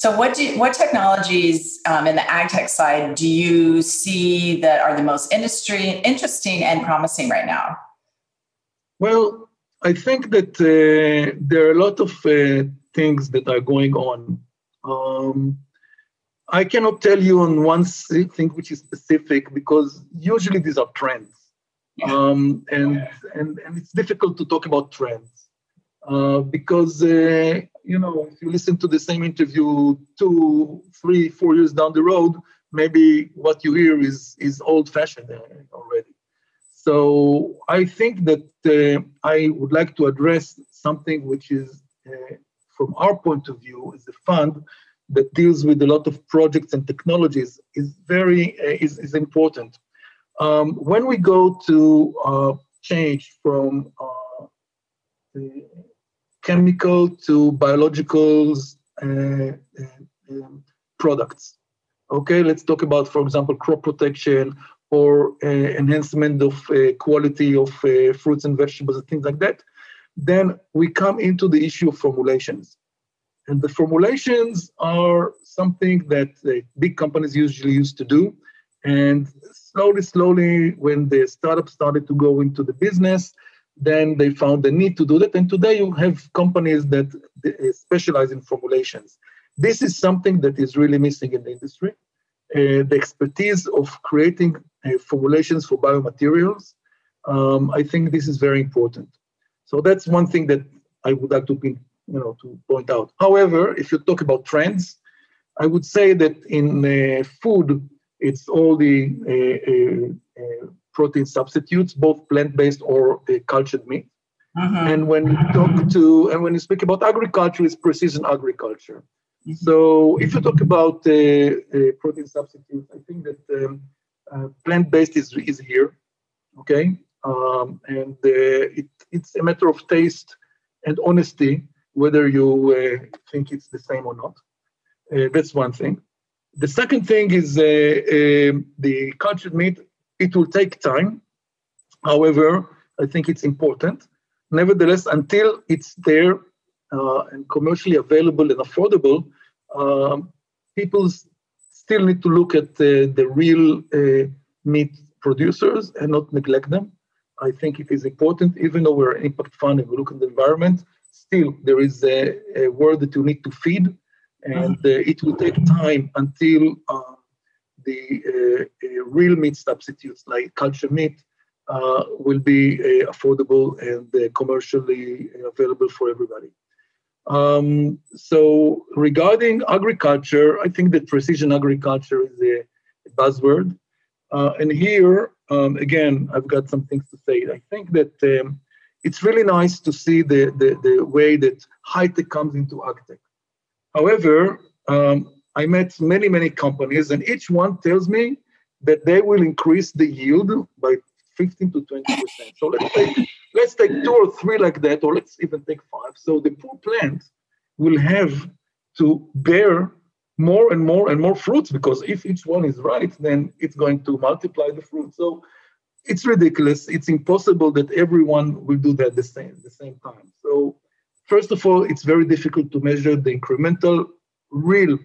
So, what do what technologies um, in the ag tech side do you see that are the most industry interesting and promising right now? Well, I think that uh, there are a lot of uh, things that are going on. Um, I cannot tell you on one thing which is specific because usually these are trends, yeah. um, and, yeah. and and it's difficult to talk about trends uh, because uh, you know, if you listen to the same interview two, three, four years down the road, maybe what you hear is is old-fashioned already. So I think that uh, I would like to address something which is, uh, from our point of view, as a fund that deals with a lot of projects and technologies, is very uh, is, is important. Um, when we go to uh, change from uh, chemical to biologicals uh, uh, products. Okay, let's talk about, for example, crop protection or uh, enhancement of uh, quality of uh, fruits and vegetables and things like that. Then we come into the issue of formulations. And the formulations are something that big companies usually used to do. And slowly, slowly, when the startups started to go into the business, then they found the need to do that. And today you have companies that specialize in formulations. This is something that is really missing in the industry. Uh, the expertise of creating uh, formulations for biomaterials, um, I think this is very important. So that's one thing that I would like to be, you know, to point out. However, if you talk about trends, I would say that in uh, food, it's all the uh, uh, uh, protein substitutes, both plant-based or uh, cultured meat. Mm-hmm. And when you talk to and when you speak about agriculture, it's precision agriculture. Mm-hmm. So if you talk about uh, uh, protein substitutes, I think that um, uh, plant-based is is here, okay, um, and uh, it, it's a matter of taste and honesty whether you uh, think it's the same or not. that's one thing. The second thing is um, the cultured meat it will take time. However, I think it's important. Nevertheless, until it's there uh, and commercially available and affordable, um, people still need to look at the, the real uh, meat producers and not neglect them. I think it is important, even though we're an impact fund and we look at the environment, still there is a, a world that you need to feed, and uh, it will take time until um, the uh, uh, real meat substitutes like culture meat uh, will be affordable and commercially available for everybody. Um, so regarding agriculture, I think that precision agriculture is a, buzzword. Uh, and here, um, again, I've got some things to say. I think that um, it's really nice to see the, the, the way that high tech comes into agtech. However, um, I met many, many companies, and each one tells me that they will increase the yield by 15 to 20 percent. So let's take let's take two or three like that, or let's even take five. So the poor plant will have to bear more and more and more fruits because if each one is right, then it's going to multiply the fruit. So it's ridiculous. It's impossible that everyone will do that the same the same time. So first of all, it's very difficult to measure the incremental real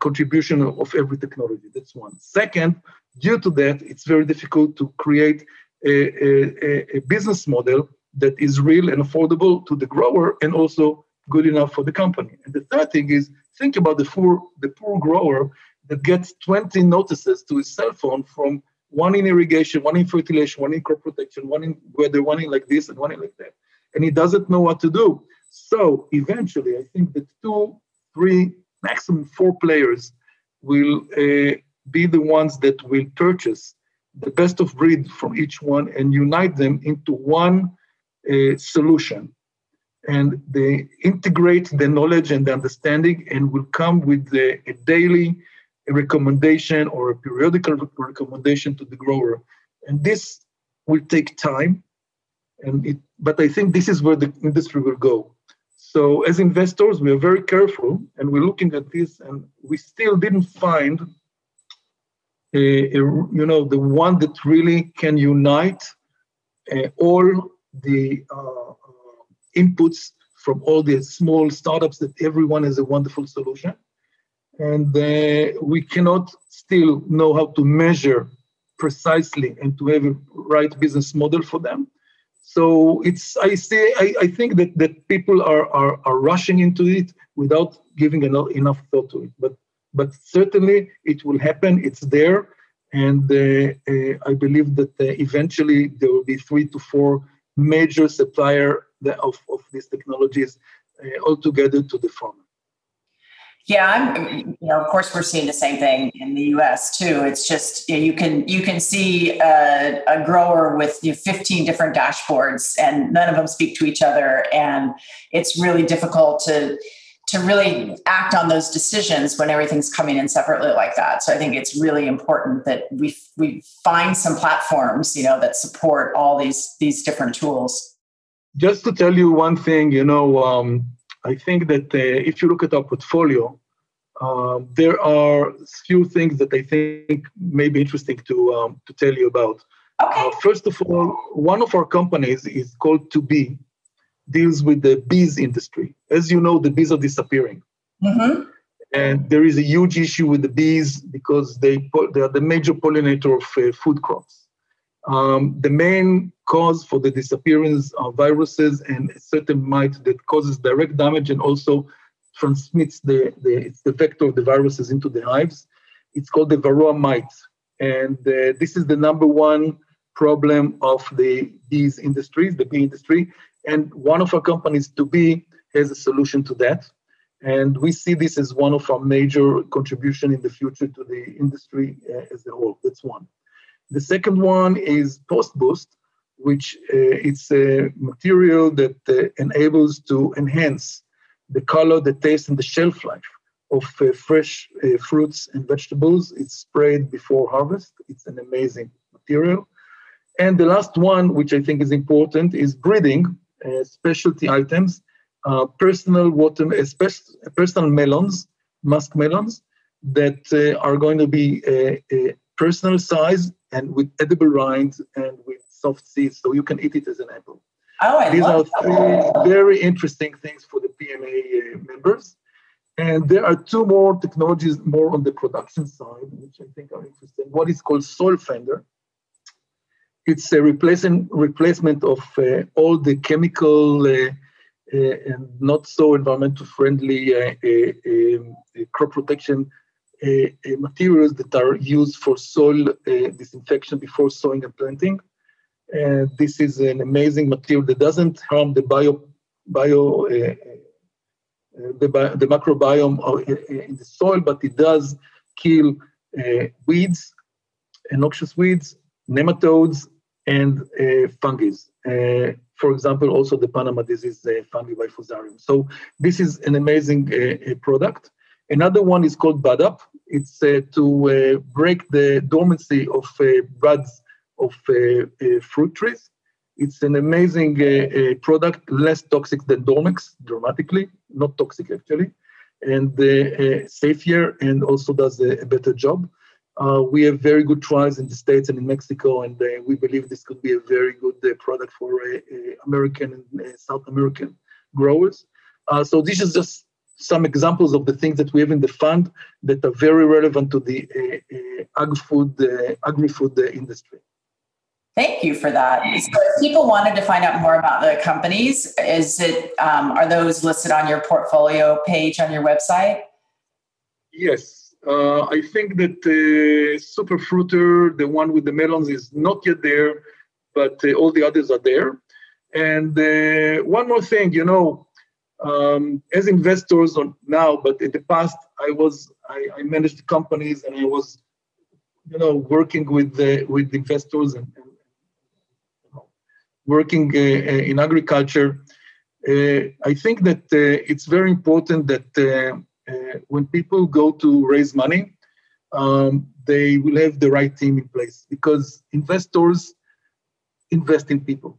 contribution of every technology. That's one. Second, due to that, it's very difficult to create a, a, a, business model that is real and affordable to the grower and also good enough for the company. And the third thing is think about the poor, the poor grower that gets 20 notices to his cell phone from one in irrigation, one in fertilization, one in crop protection, one in weather, one in like this and one in like that. And he doesn't know what to do. So eventually, I think that two, three, maximum four players will uh, be the ones that will purchase the best of breed from each one and unite them into one uh, solution. And they integrate the knowledge and the understanding and will come with a, a daily recommendation or a periodical recommendation to the grower. And this will take time. And it, but I think this is where the industry will go. So as investors, we are very careful and we're looking at this and we still didn't find a, a you know the one that really can unite uh, all the uh, uh, inputs from all the small startups that everyone has a wonderful solution. And uh, we cannot still know how to measure precisely and to have a right business model for them so it's I say I, I think that, that people are, are are rushing into it without giving enough, enough thought to it. But but certainly it will happen. It's there, and uh, uh, I believe that uh, eventually there will be three to four major supplier of, of these technologies uh, altogether to the farmer. Yeah, I'm. You know, of course, we're seeing the same thing in the U.S. too. It's just you, know, you can you can see a, a grower with you know, 15 different dashboards, and none of them speak to each other, and it's really difficult to to really act on those decisions when everything's coming in separately like that. So I think it's really important that we we find some platforms, you know, that support all these these different tools. Just to tell you one thing, you know. Um, I think that uh, if you look at our portfolio, uh, there are few things that I think may be interesting to um, to tell you about. Okay. Uh, first of all, one of our companies is called 2B, deals with the bees industry. As you know, the bees are disappearing. Mm-hmm. And there is a huge issue with the bees because they, they are the major pollinator of uh, food crops. Um, the main cause for the disappearance of viruses and a certain mite that causes direct damage and also transmits the, the, the vector of the viruses into the hives. It's called the Varroa mite. And uh, this is the number one problem of the bees industries, the bee industry. And one of our companies, 2B, has a solution to that. And we see this as one of our major contribution in the future to the industry uh, as a whole. That's one. The second one is Post Boost, which uh, it's a material that uh, enables to enhance the color, the taste, and the shelf life of uh, fresh uh, fruits and vegetables. It's sprayed before harvest. It's an amazing material. And the last one, which I think is important, is breeding uh, specialty items, uh, personal water, personal melons, musk melons, that are going to be personal size and with edible rinds and with soft seeds, so you can eat it as an apple. Oh, I These are three that. very interesting things for the PMA uh, members. And there are two more technologies more on the production side, which I think are interesting. What is called Soil Fender. It's a replacement replacement of uh, all the chemical uh, and not so environmental friendly um, crop protection materials that are used for soil disinfection before sowing and planting. And this is an amazing material that doesn't harm the bio, bio uh, the, the microbiome in the soil, but it does kill uh, weeds, noxious weeds, nematodes, and uh, fungi. Uh, for example, also the Panama disease uh, fungi by Fusarium. So this is an amazing uh, product. Another one is called BudUp. It's uh, to uh, break the dormancy of buds of uh, uh, fruit trees. It's an amazing uh, product, less toxic than Dormex, dramatically, not toxic actually, and safer and also does a, a better job. Uh, we have very good trials in the States and in Mexico, and uh, we believe this could be a very good uh, product for American and South American growers. so this is just some examples of the things that we have in the fund that are very relevant to the agri-food, agri-food industry. Thank you for that. So if people wanted to find out more about the companies, is it um, are those listed on your portfolio page on your website? Yes, uh, I think that uh, Superfruiter, the one with the melons, is not yet there, but uh, all the others are there. And uh, one more thing, you know, um, as investors now, but in the past, I was I, I managed companies and I was, you know, working with the, with investors and, and working uh, uh, in agriculture. I think that it's very important that uh, when people go to raise money, um, they will have the right team in place because investors invest in people.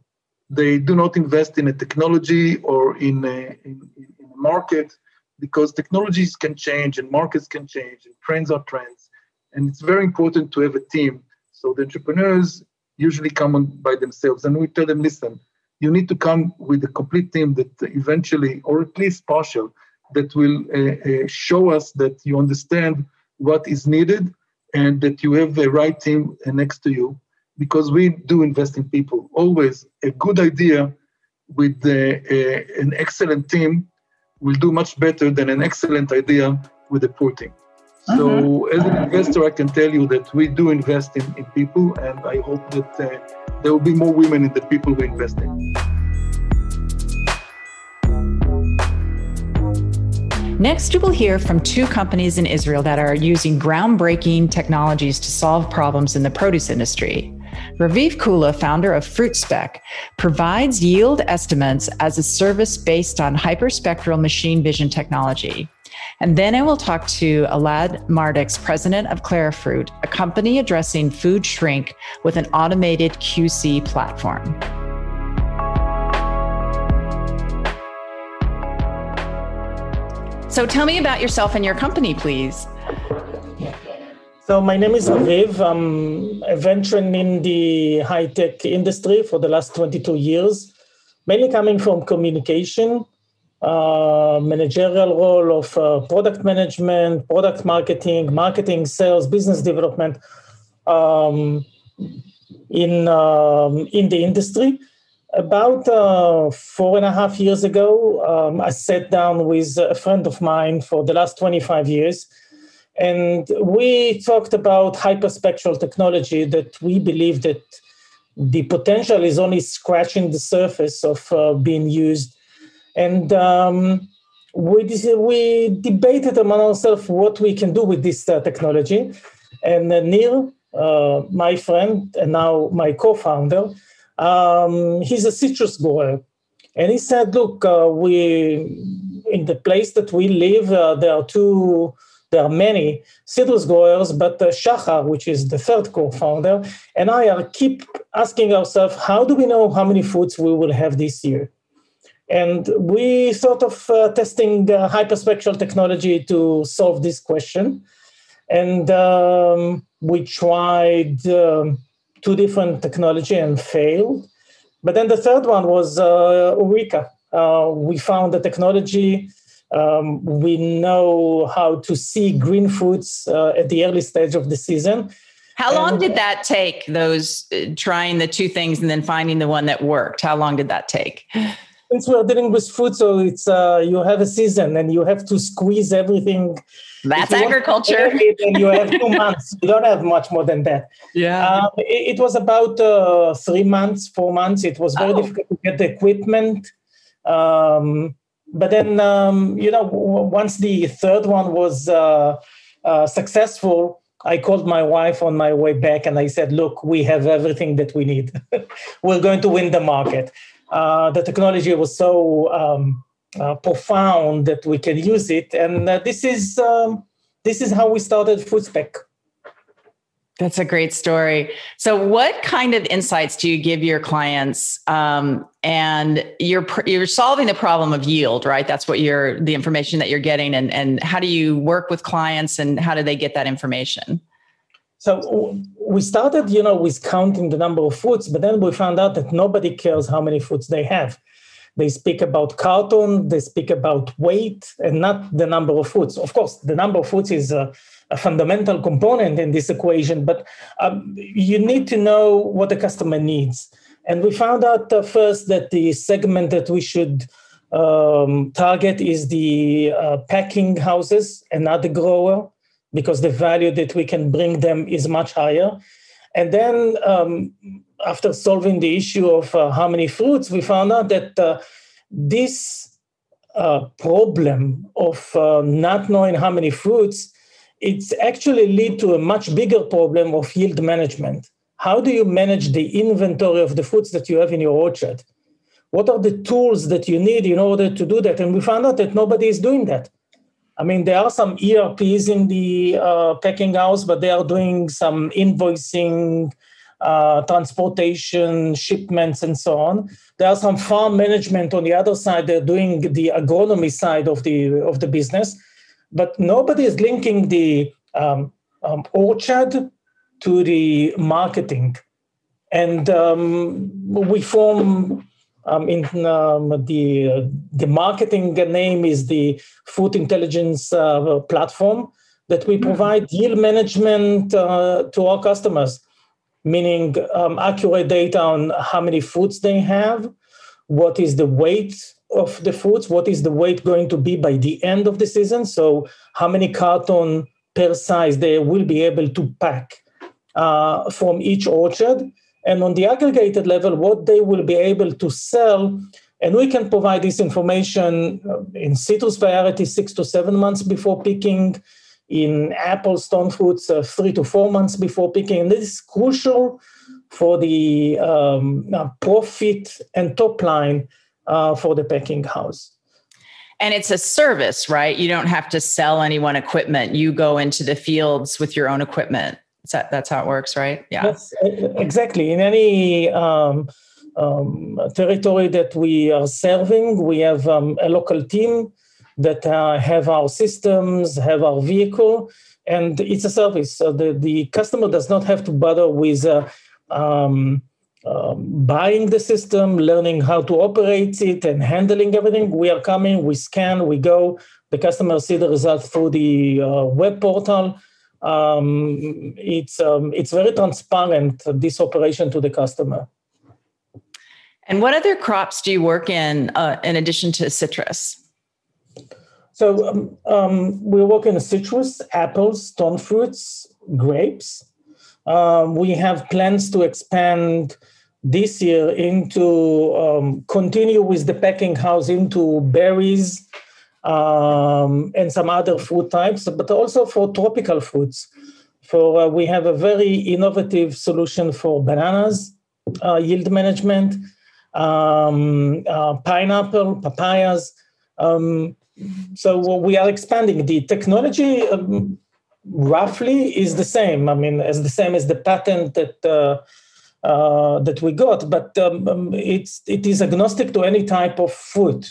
They do not invest in a technology or in a, in, in a market because technologies can change and markets can change and trends are trends. And it's very important to have a team. So the entrepreneurs usually come on by themselves and we tell them, listen, you need to come with a complete team that eventually, or at least partial, that will uh, uh, show us that you understand what is needed and that you have the right team next to you. Because we do invest in people. Always a good idea with uh, an excellent team will do much better than an excellent idea with a poor team so mm-hmm. as an investor i can tell you that we do invest in, in people and i hope that uh, there will be more women in the people we invest in Next, you will hear from two companies in Israel that are using groundbreaking technologies to solve problems in the produce industry. Raviv Kula, founder of FruitSpec, provides yield estimates as a service based on hyperspectral machine vision technology. And then I will talk to Elad Mardix, president of Clarifruit, a company addressing food shrink with an automated QC platform. So tell me about yourself and your company, please. So my name is Raviv. I'm a veteran in the high-tech industry for the last 22 years, mainly coming from communication, uh, managerial role of uh, product management, product marketing, marketing, sales, business development um, in um, in the industry. About uh, four and a half years ago, um, I sat down with a friend of mine for the last 25 years, and we talked about hyperspectral technology that we believe that the potential is only scratching the surface of uh, being used. And um, we, we debated among ourselves what we can do with this uh, technology. And uh, Nir, uh, my friend and now my co-founder, um, he's a citrus grower. And he said, look, uh, we in the place that we live, uh, there are two, there are many citrus growers, but uh, Shachar, which is the third co-founder, and I are keep asking ourselves, how do we know how many fruits we will have this year? And we thought of uh, testing uh, hyperspectral technology to solve this question. And um, we tried um, two different technology and failed. But then the third one was uh, Eureka. Uh, we found the technology. Um, we know how to see green fruits uh, at the early stage of the season. How long did that take? Those uh, trying the two things and then finding the one that worked. How long did that take? Since we're dealing with food, so it's uh, you have a season and you have to squeeze everything. That's agriculture. And you have two months. You don't have much more than that. Yeah. Um, it, it, was about uh, three months, four months. It was very oh. difficult to get the equipment. Um, but then, um, you know, once the third one was uh, uh, successful, I called my wife on my way back and I said, look, we have everything that we need. We're going to win the market. Uh, the technology was so um, uh, profound that we can use it. And uh, this is um, this is how we started FruitSpec. That's a great story. So, what kind of insights do you give your clients? Um, and you're you're solving the problem of yield, right? That's what you're the information that you're getting, and and how do you work with clients, and how do they get that information? So we started, you know, with counting the number of foods, but then we found out that nobody cares how many foods they have. They speak about carton, they speak about weight, and not the number of foods. Of course, the number of foods is a, a fundamental component in this equation, but um, you need to know what the customer needs. And we found out uh, first that the segment that we should um, target is the uh, packing houses and not the grower, because the value that we can bring them is much higher. And then um, after solving the issue of uh, how many fruits, we found out that uh, this uh, problem of uh, not knowing how many fruits, it's actually lead to a much bigger problem of yield management. How do you manage the inventory of the fruits that you have in your orchard? What are the tools that you need in order to do that? And we found out that nobody is doing that. I mean, there are some ERPs in the uh, packing house, but they are doing some invoicing, uh, transportation, shipments, and so on. There are some farm management on the other side. They're doing the agronomy side of the of the business, but nobody is linking the um, um, orchard to the marketing. And um, we form um, in um, the uh, the marketing name is the Food Intelligence uh, platform that we provide yield management uh, to our customers meaning um, accurate data on how many foods they have, what is the weight of the foods, what is the weight going to be by the end of the season. So, how many carton per size they will be able to pack uh, from each orchard. And on the aggregated level, what they will be able to sell. And we can provide this information uh, in citrus variety six to seven months before picking, in apple stone fruits uh, three to four months before picking. And this is crucial for the um, uh, profit and top line uh, for the packing house. And it's a service, right? You don't have to sell anyone equipment. You go into the fields with your own equipment. That, that's how it works, right? Yeah. Yes, exactly. In any um, um, territory that we are serving, we have um, a local team that uh, have our systems, have our vehicle, and it's a service. So the, the customer does not have to bother with uh, um, um, buying the system, learning how to operate it, and handling everything. We are coming, we scan, we go. The customer see the result through the uh, web portal. Um, it's um, it's very transparent this operation to the customer. And what other crops do you work in uh, in addition to citrus? So um, um, we work in citrus, apples, stone fruits, grapes. Um, we have plans to expand this year into um, continue with the packing house into berries um, and some other fruit types, but also for tropical fruits. For uh, we have a very innovative solution for bananas uh, yield management, um, uh, pineapple, papayas. Um, so we are expanding the technology um, roughly is the same i mean as the same as the patent that uh, uh, that we got but um, um, it's it is agnostic to any type of food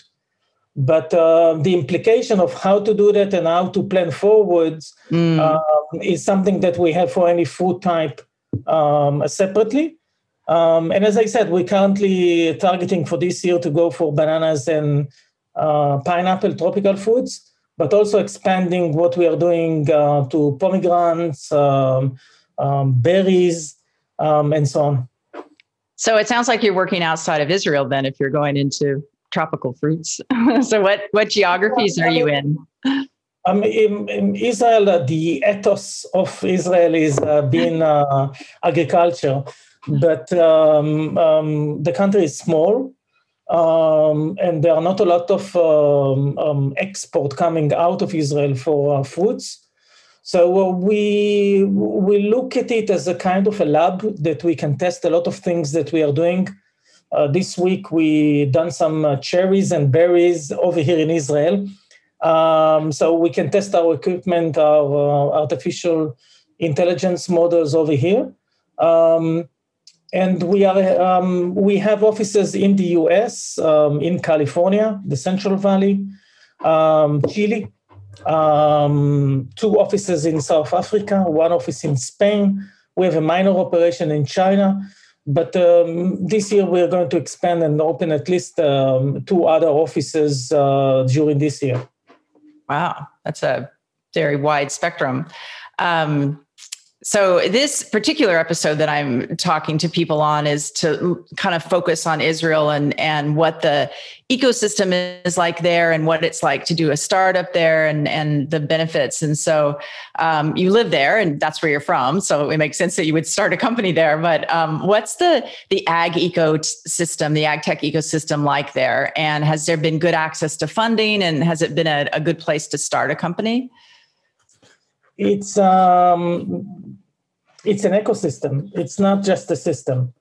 but uh, the implication of how to do that and how to plan forwards mm. is something that we have for any food type um, separately um, and as i said we're currently targeting for this year to go for bananas and uh, pineapple tropical foods, but also expanding what we are doing uh, to pomegranates, um, um, berries, um, and so on. So it sounds like you're working outside of Israel then if you're going into tropical fruits. so, what what geographies are you in? Um, in, in Israel, uh, the ethos of Israel is uh, being uh, agriculture, but um, um, the country is small, um, and there are not a lot of um, um, export coming out of Israel for uh, fruits. So uh, we we look at it as a kind of a lab that we can test a lot of things that we are doing. Uh, this week we done some cherries and berries over here in Israel um, so we can test our equipment, our uh, artificial intelligence models over here. Um, and we are um, we have offices in the U.S., um, in California, the Central Valley, um, Chile, um, two offices in South Africa, one office in Spain. We have a minor operation in China, but um, this year we're going to expand and open at least um, two other offices uh, during this year. Wow, that's a very wide spectrum. Um, so this particular episode that i'm talking to people on is to kind of focus on israel and and what the ecosystem is like there and what it's like to do a startup there and and the benefits. And so um, you live there and that's where you're from. So it makes sense that you would start a company there. But um, what's the the ag ecosystem the ag tech ecosystem like there? And has there been good access to funding and has it been a, a good place to start a company? It's um, it's an ecosystem. It's not just a system.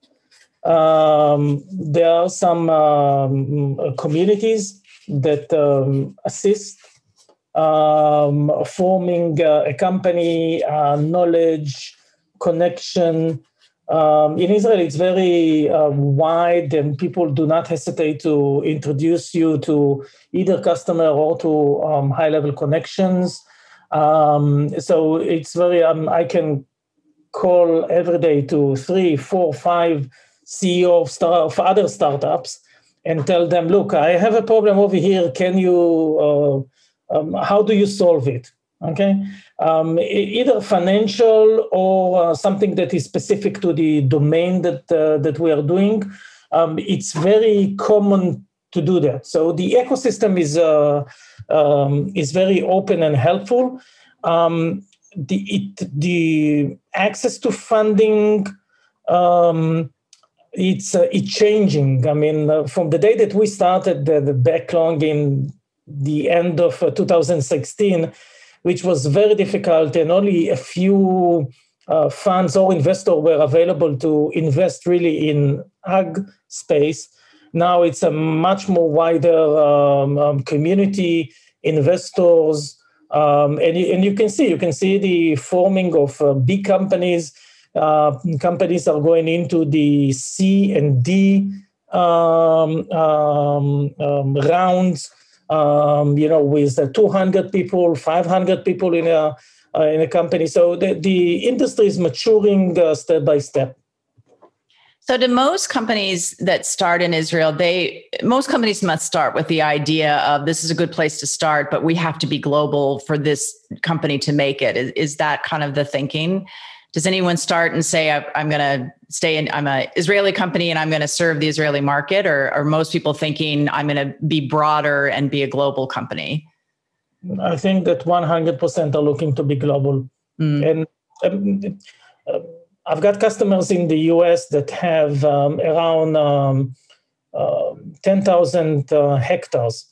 Um, there are some um, communities that um, assist um, forming uh, a company, uh, knowledge, connection. Um, in Israel, it's very uh, wide, and people do not hesitate to introduce you to either customer or to um, high-level connections. Um, so it's very, I can call every day to three, four, five CEO of, start, of other startups and tell them, look, I have a problem over here. Can you, uh, um, how do you solve it? Okay. Um, either financial or uh, something that is specific to the domain that, uh, that we are doing. Um, it's very common to do that. So the ecosystem is uh, um, is very open and helpful. Um, the it, the access to funding um, it's uh, changing. I mean, uh, from the day that we started the, the backlog in the end of uh, 2016, which was very difficult, and only a few uh, funds or investors were available to invest really in ag space. Now it's a much more wider um, um, community, investors, um, and, you, and you can see you can see the forming of uh, big companies. Uh, companies are going into the C and D um, um, um rounds. Um, you know, with uh, 200 people, 500 people in a uh, in a company. So the, the industry is maturing uh, step by step. So, do most companies that start in Israel, they most companies must start with the idea of this is a good place to start, but we have to be global for this company to make it. Is, is that kind of the thinking? Does anyone start and say, "I'm going to stay in"? I'm an Israeli company and I'm going to serve the Israeli market, or are most people thinking I'm going to be broader and be a global company? I think that 100% are looking to be global, mm. and. Um, I've got customers in the US that have um, around um, uh, 10,000 uh, hectares.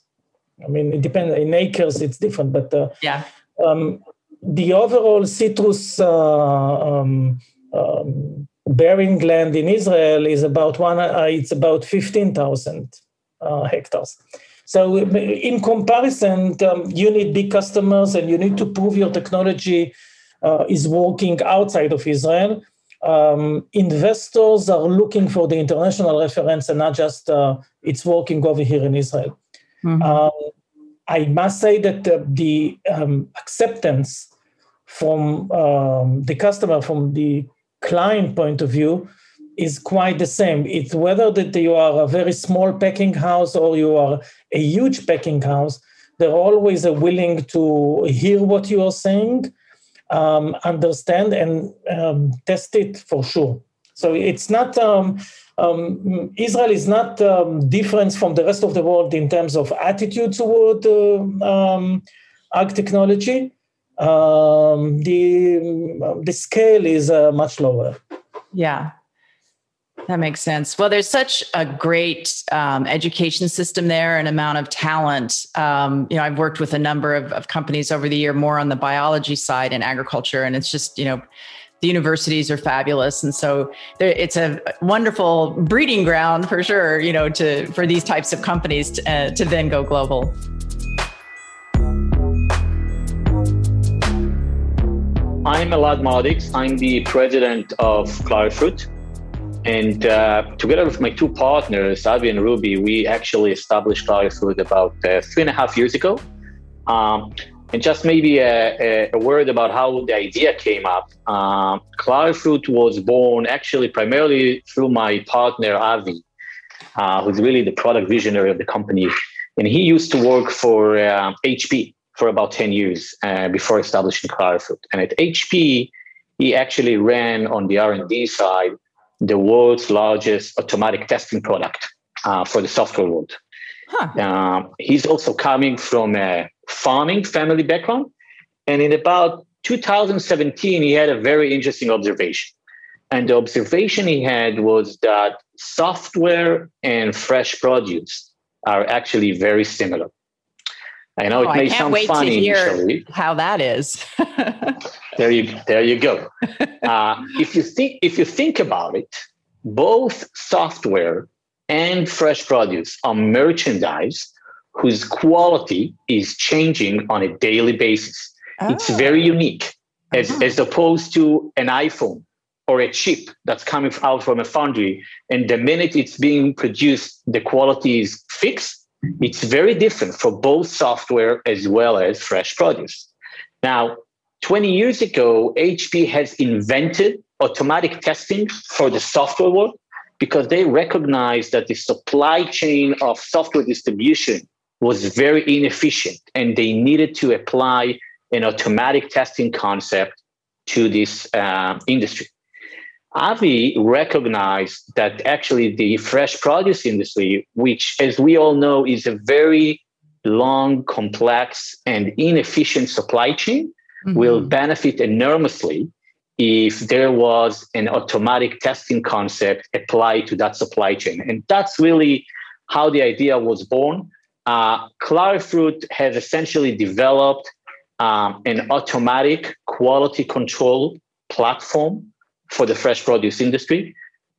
I mean, it depends. In acres, it's different, but uh, yeah. Um, the overall citrus uh, um, um, bearing land in Israel is about one. Uh, it's about 15,000 uh, hectares. So, in comparison, um, you need big customers, and you need to prove your technology is working outside of Israel um, investors are looking for the international reference and not just uh, it's working over here in Israel. Mm-hmm. Um, I must say that the, the um, acceptance from um, the customer, from the client point of view, is quite the same. It's whether that you are a very small packing house or you are a huge packing house, they're always willing to hear what you are saying um, understand and um, test it for sure. So it's not um, um, Israel is not um, different from the rest of the world in terms of attitude toward uh, um, ag technology. The the scale is uh, much lower. Yeah, that makes sense. Well, there's such a great um, education system there and amount of talent. Um, you know, I've worked with a number of, of companies over the year, more on the biology side in agriculture, and it's just you know the universities are fabulous and so it's a wonderful breeding ground for sure you know to for these types of companies to, uh, to then go global i'm elad mardix i'm the president of clarifruit and uh, together with my two partners avi and ruby we actually established clarifruit about uh, three and a half years ago um, and just maybe a, a, word about how the idea came up. Um, Clarifruit was born actually primarily through my partner, Avi, uh, who's really the product visionary of the company. And he used to work for uh, HP for about 10 years uh, before establishing Clarifruit. And at HP, he actually ran on the R&D side the world's largest automatic testing product uh, for the software world. Huh. Um, he's also coming from a farming family background. And in about 2017, he had a very interesting observation. And the observation he had was that software and fresh produce are actually very similar. I know oh, it may sound funny initially. How that is. there you there you go. Uh, if you think if you think about it, both software and fresh produce are merchandise whose quality is changing on a daily basis. Oh. It's very unique as, uh-huh. as opposed to an iPhone or a chip that's coming out from a foundry. And the minute it's being produced, the quality is fixed. It's very different for both software as well as fresh produce. Now, 20 years ago, HP has invented automatic testing for the software world because they recognized that the supply chain of software distribution was very inefficient and they needed to apply an automatic testing concept to this uh, industry. Avi recognized that actually the fresh produce industry, which, as we all know, is a very long, complex, and inefficient supply chain, mm-hmm. will benefit enormously if there was an automatic testing concept applied to that supply chain. And that's really how the idea was born. Uh, Clarifruit has essentially developed um, an automatic quality control platform for the fresh produce industry.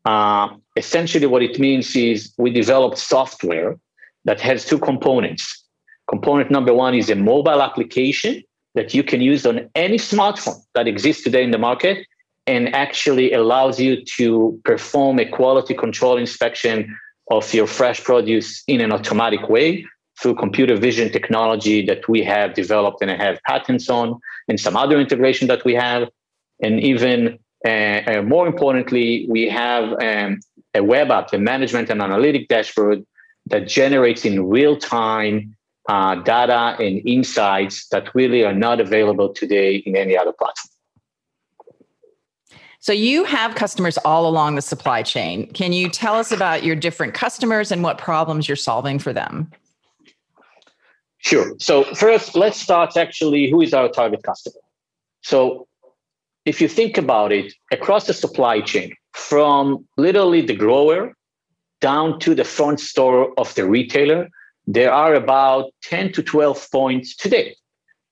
Uh, essentially, what it means is we developed software that has two components. Component number one is a mobile application that you can use on any smartphone that exists today in the market and actually allows you to perform a quality control inspection of your fresh produce in an automatic way through computer vision technology that we have developed and have patents on, and some other integration that we have. And even uh, uh, more importantly, we have um, a web app, the management and analytic dashboard that generates in real time uh, data and insights that really are not available today in any other platform. So you have customers all along the supply chain. Can you tell us about your different customers and what problems you're solving for them? Sure. So first, let's start actually who is our target customer. So if you think about it, across the supply chain, from literally the grower down to the front store of the retailer, there are about 10 to 12 points today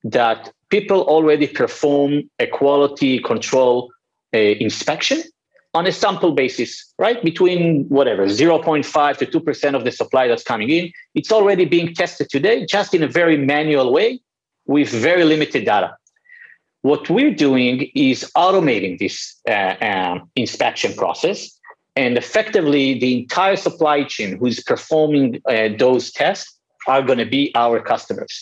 that people already perform a quality control uh, inspection on a sample basis, right? Between whatever, 0.5 to 2% of the supply that's coming in. It's already being tested today, just in a very manual way with very limited data. What we're doing is automating this uh, um, inspection process. And effectively, the entire supply chain who's performing uh, those tests are going to be our customers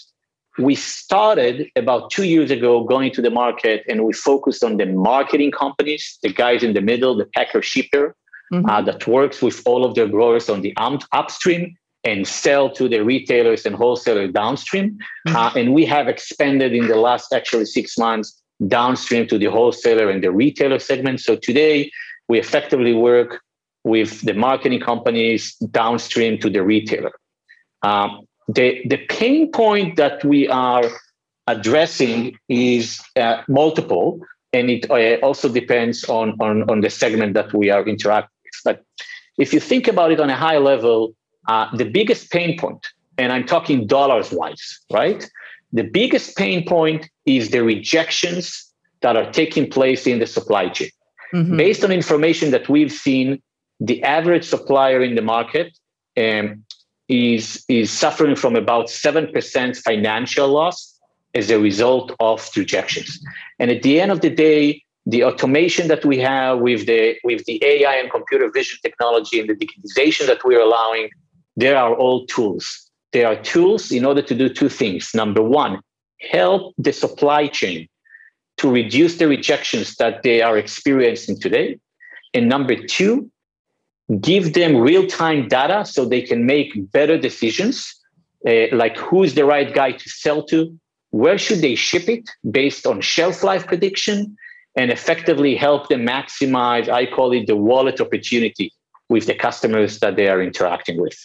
we started about two years ago going to the market and we focused on the marketing companies, the guys in the middle, the packer shipper mm-hmm. uh, that works with all of their growers on the upstream and sell to the retailers and wholesalers downstream. Mm-hmm. Uh, and we have expanded in the last actually six months downstream to the wholesaler and the retailer segment. So today we effectively work with the marketing companies downstream to the retailer. Um, the, the pain point that we are addressing is uh, multiple, and it uh, also depends on, on, on the segment that we are interacting with. But if you think about it on a high level, uh, the biggest pain point, and I'm talking dollars wise, right? The biggest pain point is the rejections that are taking place in the supply chain. Mm-hmm. Based on information that we've seen, the average supplier in the market um, is, is suffering from about 7% financial loss as a result of rejections. And at the end of the day, the automation that we have with the with the AI and computer vision technology and the digitization that we're allowing, they are all tools. They are tools in order to do two things. Number one, help the supply chain to reduce the rejections that they are experiencing today. And number two, give them real-time data so they can make better decisions, uh, like who's the right guy to sell to, where should they ship it based on shelf life prediction, and effectively help them maximize, I call it the wallet opportunity with the customers that they are interacting with.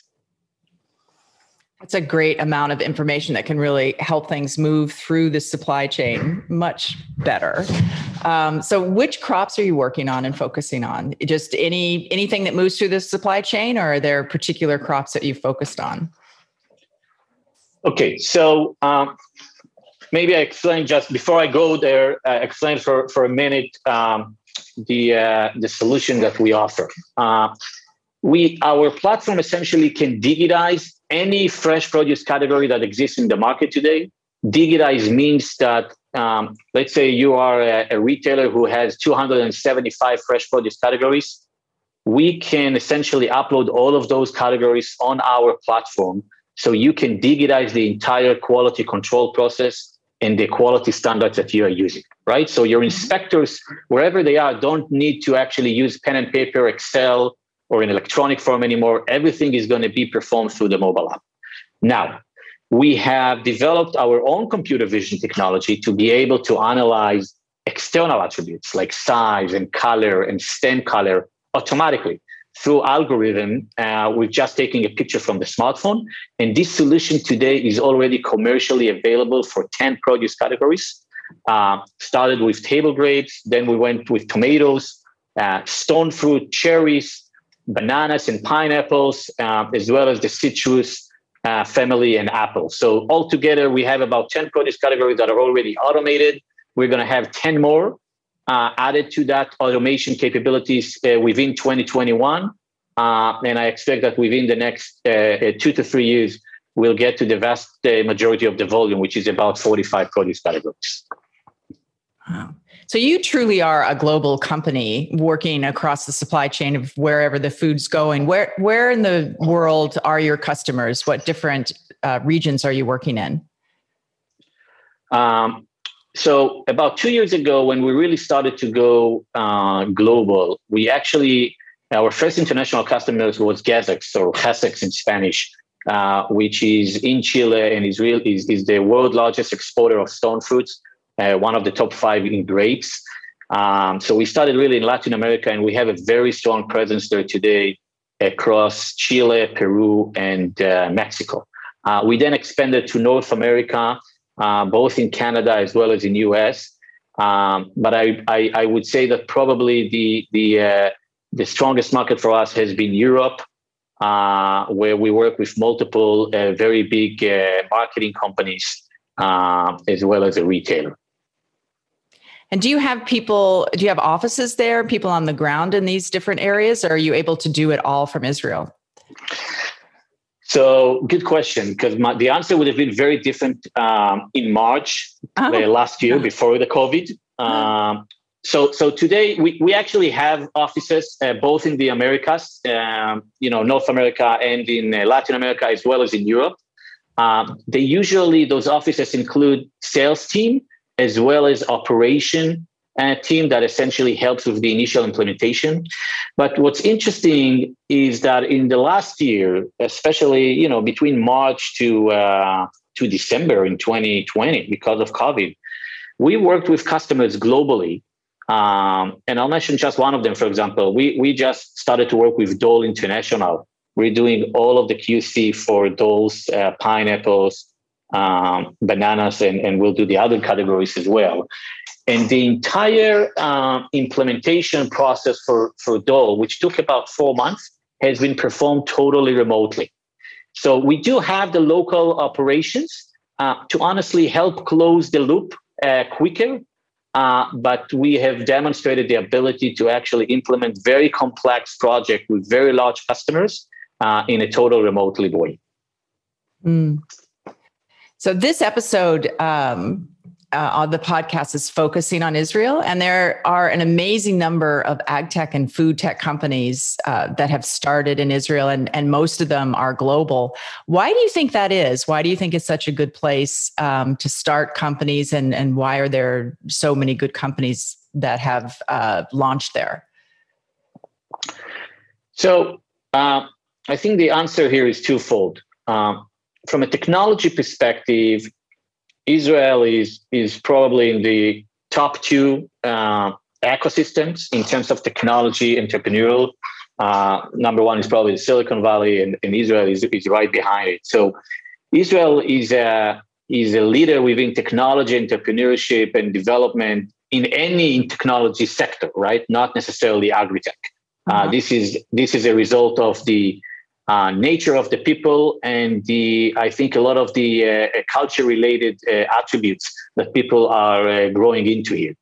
That's a great amount of information that can really help things move through the supply chain much better. Um, so, which crops are you working on and focusing on? Just any anything that moves through the supply chain, or are there particular crops that you focused on? Okay, so um, maybe I explain just before I go there. Explain for for a minute um, the uh, the solution that we offer. Uh, we our platform essentially can digitize any fresh produce category that exists in the market today. Digitize means that, um, let's say you are a, a retailer who has 275 fresh produce categories. We can essentially upload all of those categories on our platform so you can digitize the entire quality control process and the quality standards that you are using, right? So your inspectors, wherever they are, don't need to actually use pen and paper, Excel, or in electronic form anymore. Everything is going to be performed through the mobile app. Now, we have developed our own computer vision technology to be able to analyze external attributes like size and color and stem color automatically through algorithm uh, we're just taking a picture from the smartphone and this solution today is already commercially available for 10 produce categories uh, started with table grapes then we went with tomatoes uh, stone fruit cherries bananas and pineapples, uh, as well as the citrus uh, family and apples. So altogether, we have about 10 produce categories that are already automated. We're going to have 10 more uh, added to that automation capabilities uh, within 2021. Uh, and I expect that within the next two to three years, we'll get to the vast majority of the volume, which is about 45 produce categories. Wow. So you truly are a global company working across the supply chain of wherever the food's going. Where where in the world are your customers? What different uh, regions are you working in? Um, so about two years ago, when we really started to go uh, global, we actually our first international customers was Garces or Garcés in Spanish, uh, which is in Chile and is, real, is, is the world largest exporter of stone fruits one of the top five in grapes. Um, so we started really in Latin America, and we have a very strong presence there today across Chile, Peru, and uh, Mexico. Uh, we then expanded to North America, uh, both in Canada as well as in US. Um, but I, I, I, would say that probably the the uh, the strongest market for us has been Europe, uh, where we work with multiple very big marketing companies as well as a retailer. And do you have people, do you have offices there, people on the ground in these different areas, or are you able to do it all from Israel? So, good question, because the answer would have been very different um, in March oh. uh, last year before the COVID. Um, so, so today we, we actually have offices uh, both in the Americas, um, you know, North America and in uh, Latin America as well as in Europe. Um, they usually those offices include sales team as well as operation uh, team that essentially helps with the initial implementation. But what's interesting is that in the last year, especially you know between March to uh, to December in 2020, because of COVID, we worked with customers globally. Um, and I'll mention just one of them, for example. We, we just started to work with Dole International. We're doing all of the QC for Dole's uh, pineapples, um, bananas, and, and we'll do the other categories as well. And the entire uh, implementation process for, for Dole, which took about four months, has been performed totally remotely. So we do have the local operations uh, to honestly help close the loop uh, quicker. Uh, but we have demonstrated the ability to actually implement very complex project with very large customers uh, in a total remotely way. Mm. So this episode um, uh, on the podcast is focusing on Israel, and there are an amazing number of ag tech and food tech companies uh, that have started in Israel, and, and most of them are global. Why do you think that is? Why do you think it's such a good place um, to start companies, and, and why are there so many good companies that have uh, launched there? So uh, I think the answer here is twofold. Um, from a technology perspective, Israel is is probably in the top two uh, ecosystems in terms of technology entrepreneurial. Uh, number one is probably Silicon Valley, and, and Israel is, is right behind it. So Israel is a is a leader within technology entrepreneurship and development in any technology sector, right? Not necessarily agri-tech. Uh, mm-hmm. Uh, this is this is a result of the uh, nature of the people and the I think a lot of the uh, uh culture related uh, attributes that people are uh, growing into here.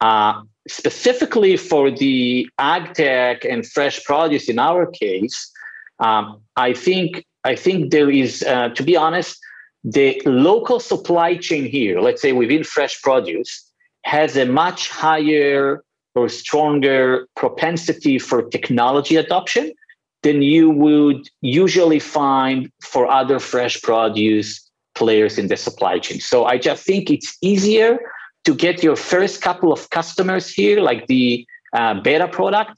Uh, specifically for the ag tech and fresh produce in our case, um, I think I think there is to be honest, the local supply chain here, let's say within fresh produce, has a much higher or stronger propensity for technology adoption than you would usually find for other fresh produce players in the supply chain. So I just think it's easier to get your first couple of customers here, like the uh, beta product,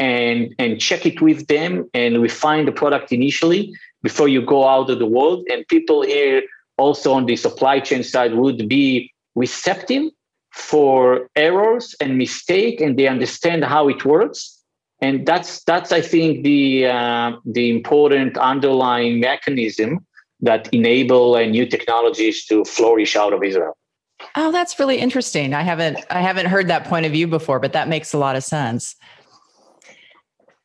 and and check it with them and refine the product initially before you go out of the world. And people here also on the supply chain side would be receptive for errors and mistake, and they understand how it works and that's that's I think the uh, the important underlying mechanism that enable uh, new technologies to flourish out of Israel. Oh, that's really interesting. I haven't I haven't heard that point of view before, but that makes a lot of sense.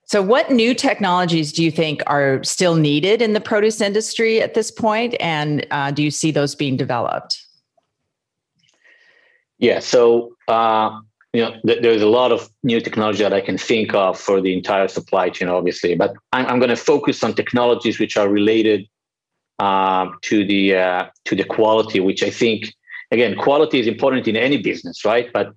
So, what new technologies do you think are still needed in the produce industry at this point, and uh, do you see those being developed? Yeah, so uh, you know, th- there's a lot of new technology that I can think of for the entire supply chain, obviously. But I'm, I'm going to focus on technologies which are related uh, to the uh, to the quality, which I think, again, quality is important in any business, right? But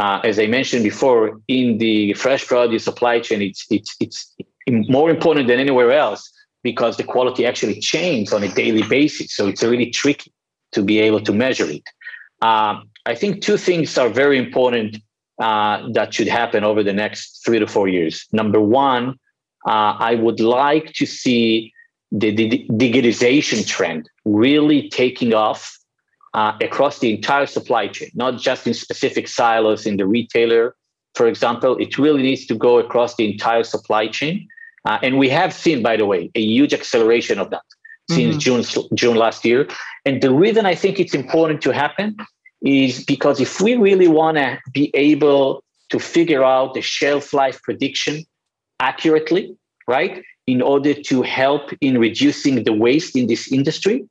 uh, as I mentioned before, in the fresh produce supply chain, it's it's it's more important than anywhere else because the quality actually changes on a daily basis. So it's really tricky to be able to measure it. Um, I think two things are very important uh, that should happen over the next three to four years. Number one, uh, I would like to see the, the digitization trend really taking off uh, across the entire supply chain, not just in specific silos in the retailer, for example. It really needs to go across the entire supply chain. Uh, and we have seen, by the way, a huge acceleration of that since mm-hmm. June, June last year. And the reason I think it's important to happen is because if we really want to be able to figure out the shelf life prediction accurately, right, in order to help in reducing the waste in this industry,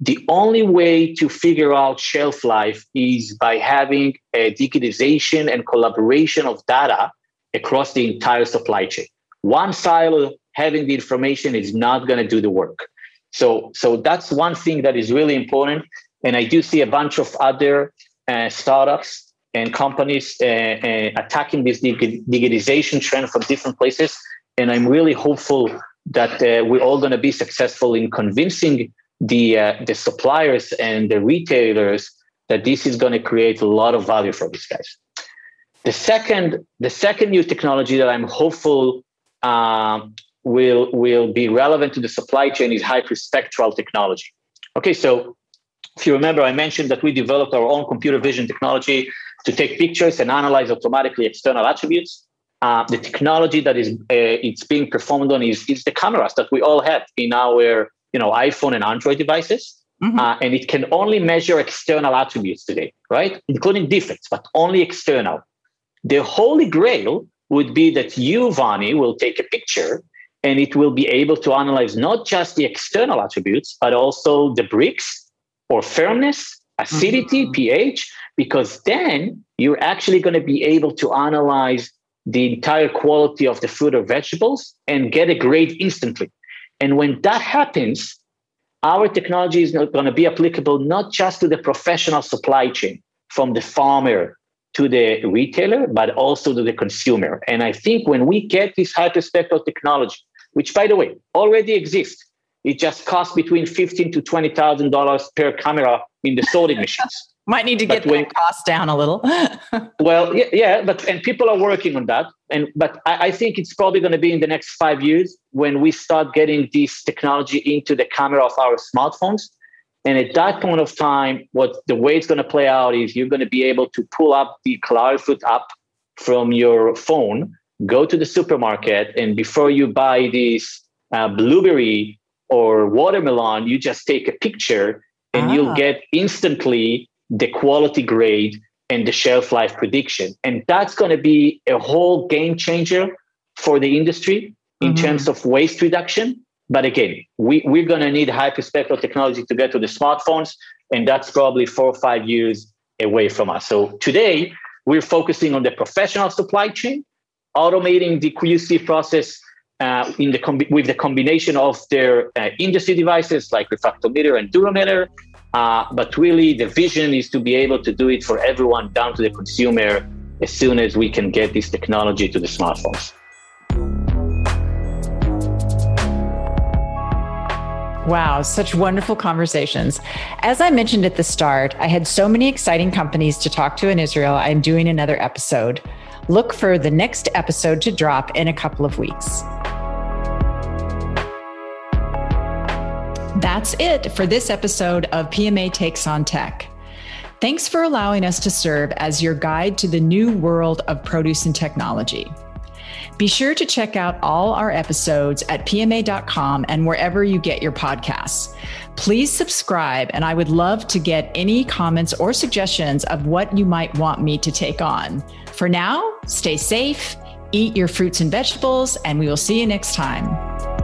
the only way to figure out shelf life is by having a digitization and collaboration of data across the entire supply chain. One silo having the information is not going to do the work. So, so that's one thing that is really important. And I do see a bunch of other uh, startups and companies uh, uh, attacking this digitization trend from different places. And I'm really hopeful that uh, we're all going to be successful in convincing the uh, the suppliers and the retailers that this is going to create a lot of value for these guys. The second, the second new technology that I'm hopeful um, will will be relevant to the supply chain is hyperspectral technology. Okay, so If you remember, I mentioned that we developed our own computer vision technology to take pictures and analyze automatically external attributes. Uh, the technology that is uh, it's being performed on is, is the cameras that we all have in our you know iPhone and Android devices. Mm-hmm. Uh, and it can only measure external attributes today, right? Including defects, but only external. The holy grail would be that you, Vonnie, will take a picture and it will be able to analyze not just the external attributes, but also the Brix or firmness, acidity, mm-hmm. pH, because then you're actually going to be able to analyze the entire quality of the fruit or vegetables and get a grade instantly. And when that happens, our technology is going to be applicable not just to the professional supply chain from the farmer to the retailer, but also to the consumer. And I think when we get this hyperspectral technology, which by the way already exists, it just costs between fifteen to twenty thousand dollars per camera in the sorting machines. Might need to get when, that cost down a little. well, yeah, yeah, but and people are working on that. And but I, I think it's probably going to be in the next five years when we start getting this technology into the camera of our smartphones. And at that point of time, what the way it's going to play out is you're going to be able to pull up the Clarifruit app from your phone, go to the supermarket, and before you buy this uh, blueberry or watermelon, you just take a picture and ah. you'll get instantly the quality grade and the shelf life prediction. And that's going to be a whole game changer for the industry in mm-hmm. terms of waste reduction. But again, we, we're going to need hyperspectral technology to get to the smartphones, and that's probably four or five years away from us. So today, we're focusing on the professional supply chain, automating the QC process uh, in the com- with the combination of their uh, industry devices like refractometer and durometer, uh, but really, the vision is to be able to do it for everyone down to the consumer as soon as we can get this technology to the smartphones. Wow, such wonderful conversations. As I mentioned at the start, I had so many exciting companies to talk to in Israel. I'm doing another episode. Look for the next episode to drop in a couple of weeks. That's it for this episode of PMA Takes on Tech. Thanks for allowing us to serve as your guide to the new world of produce and technology. Be sure to check out all our episodes at pma.com and wherever you get your podcasts. Please subscribe, and I would love to get any comments or suggestions of what you might want me to take on. For now, stay safe, eat your fruits and vegetables, and we will see you next time.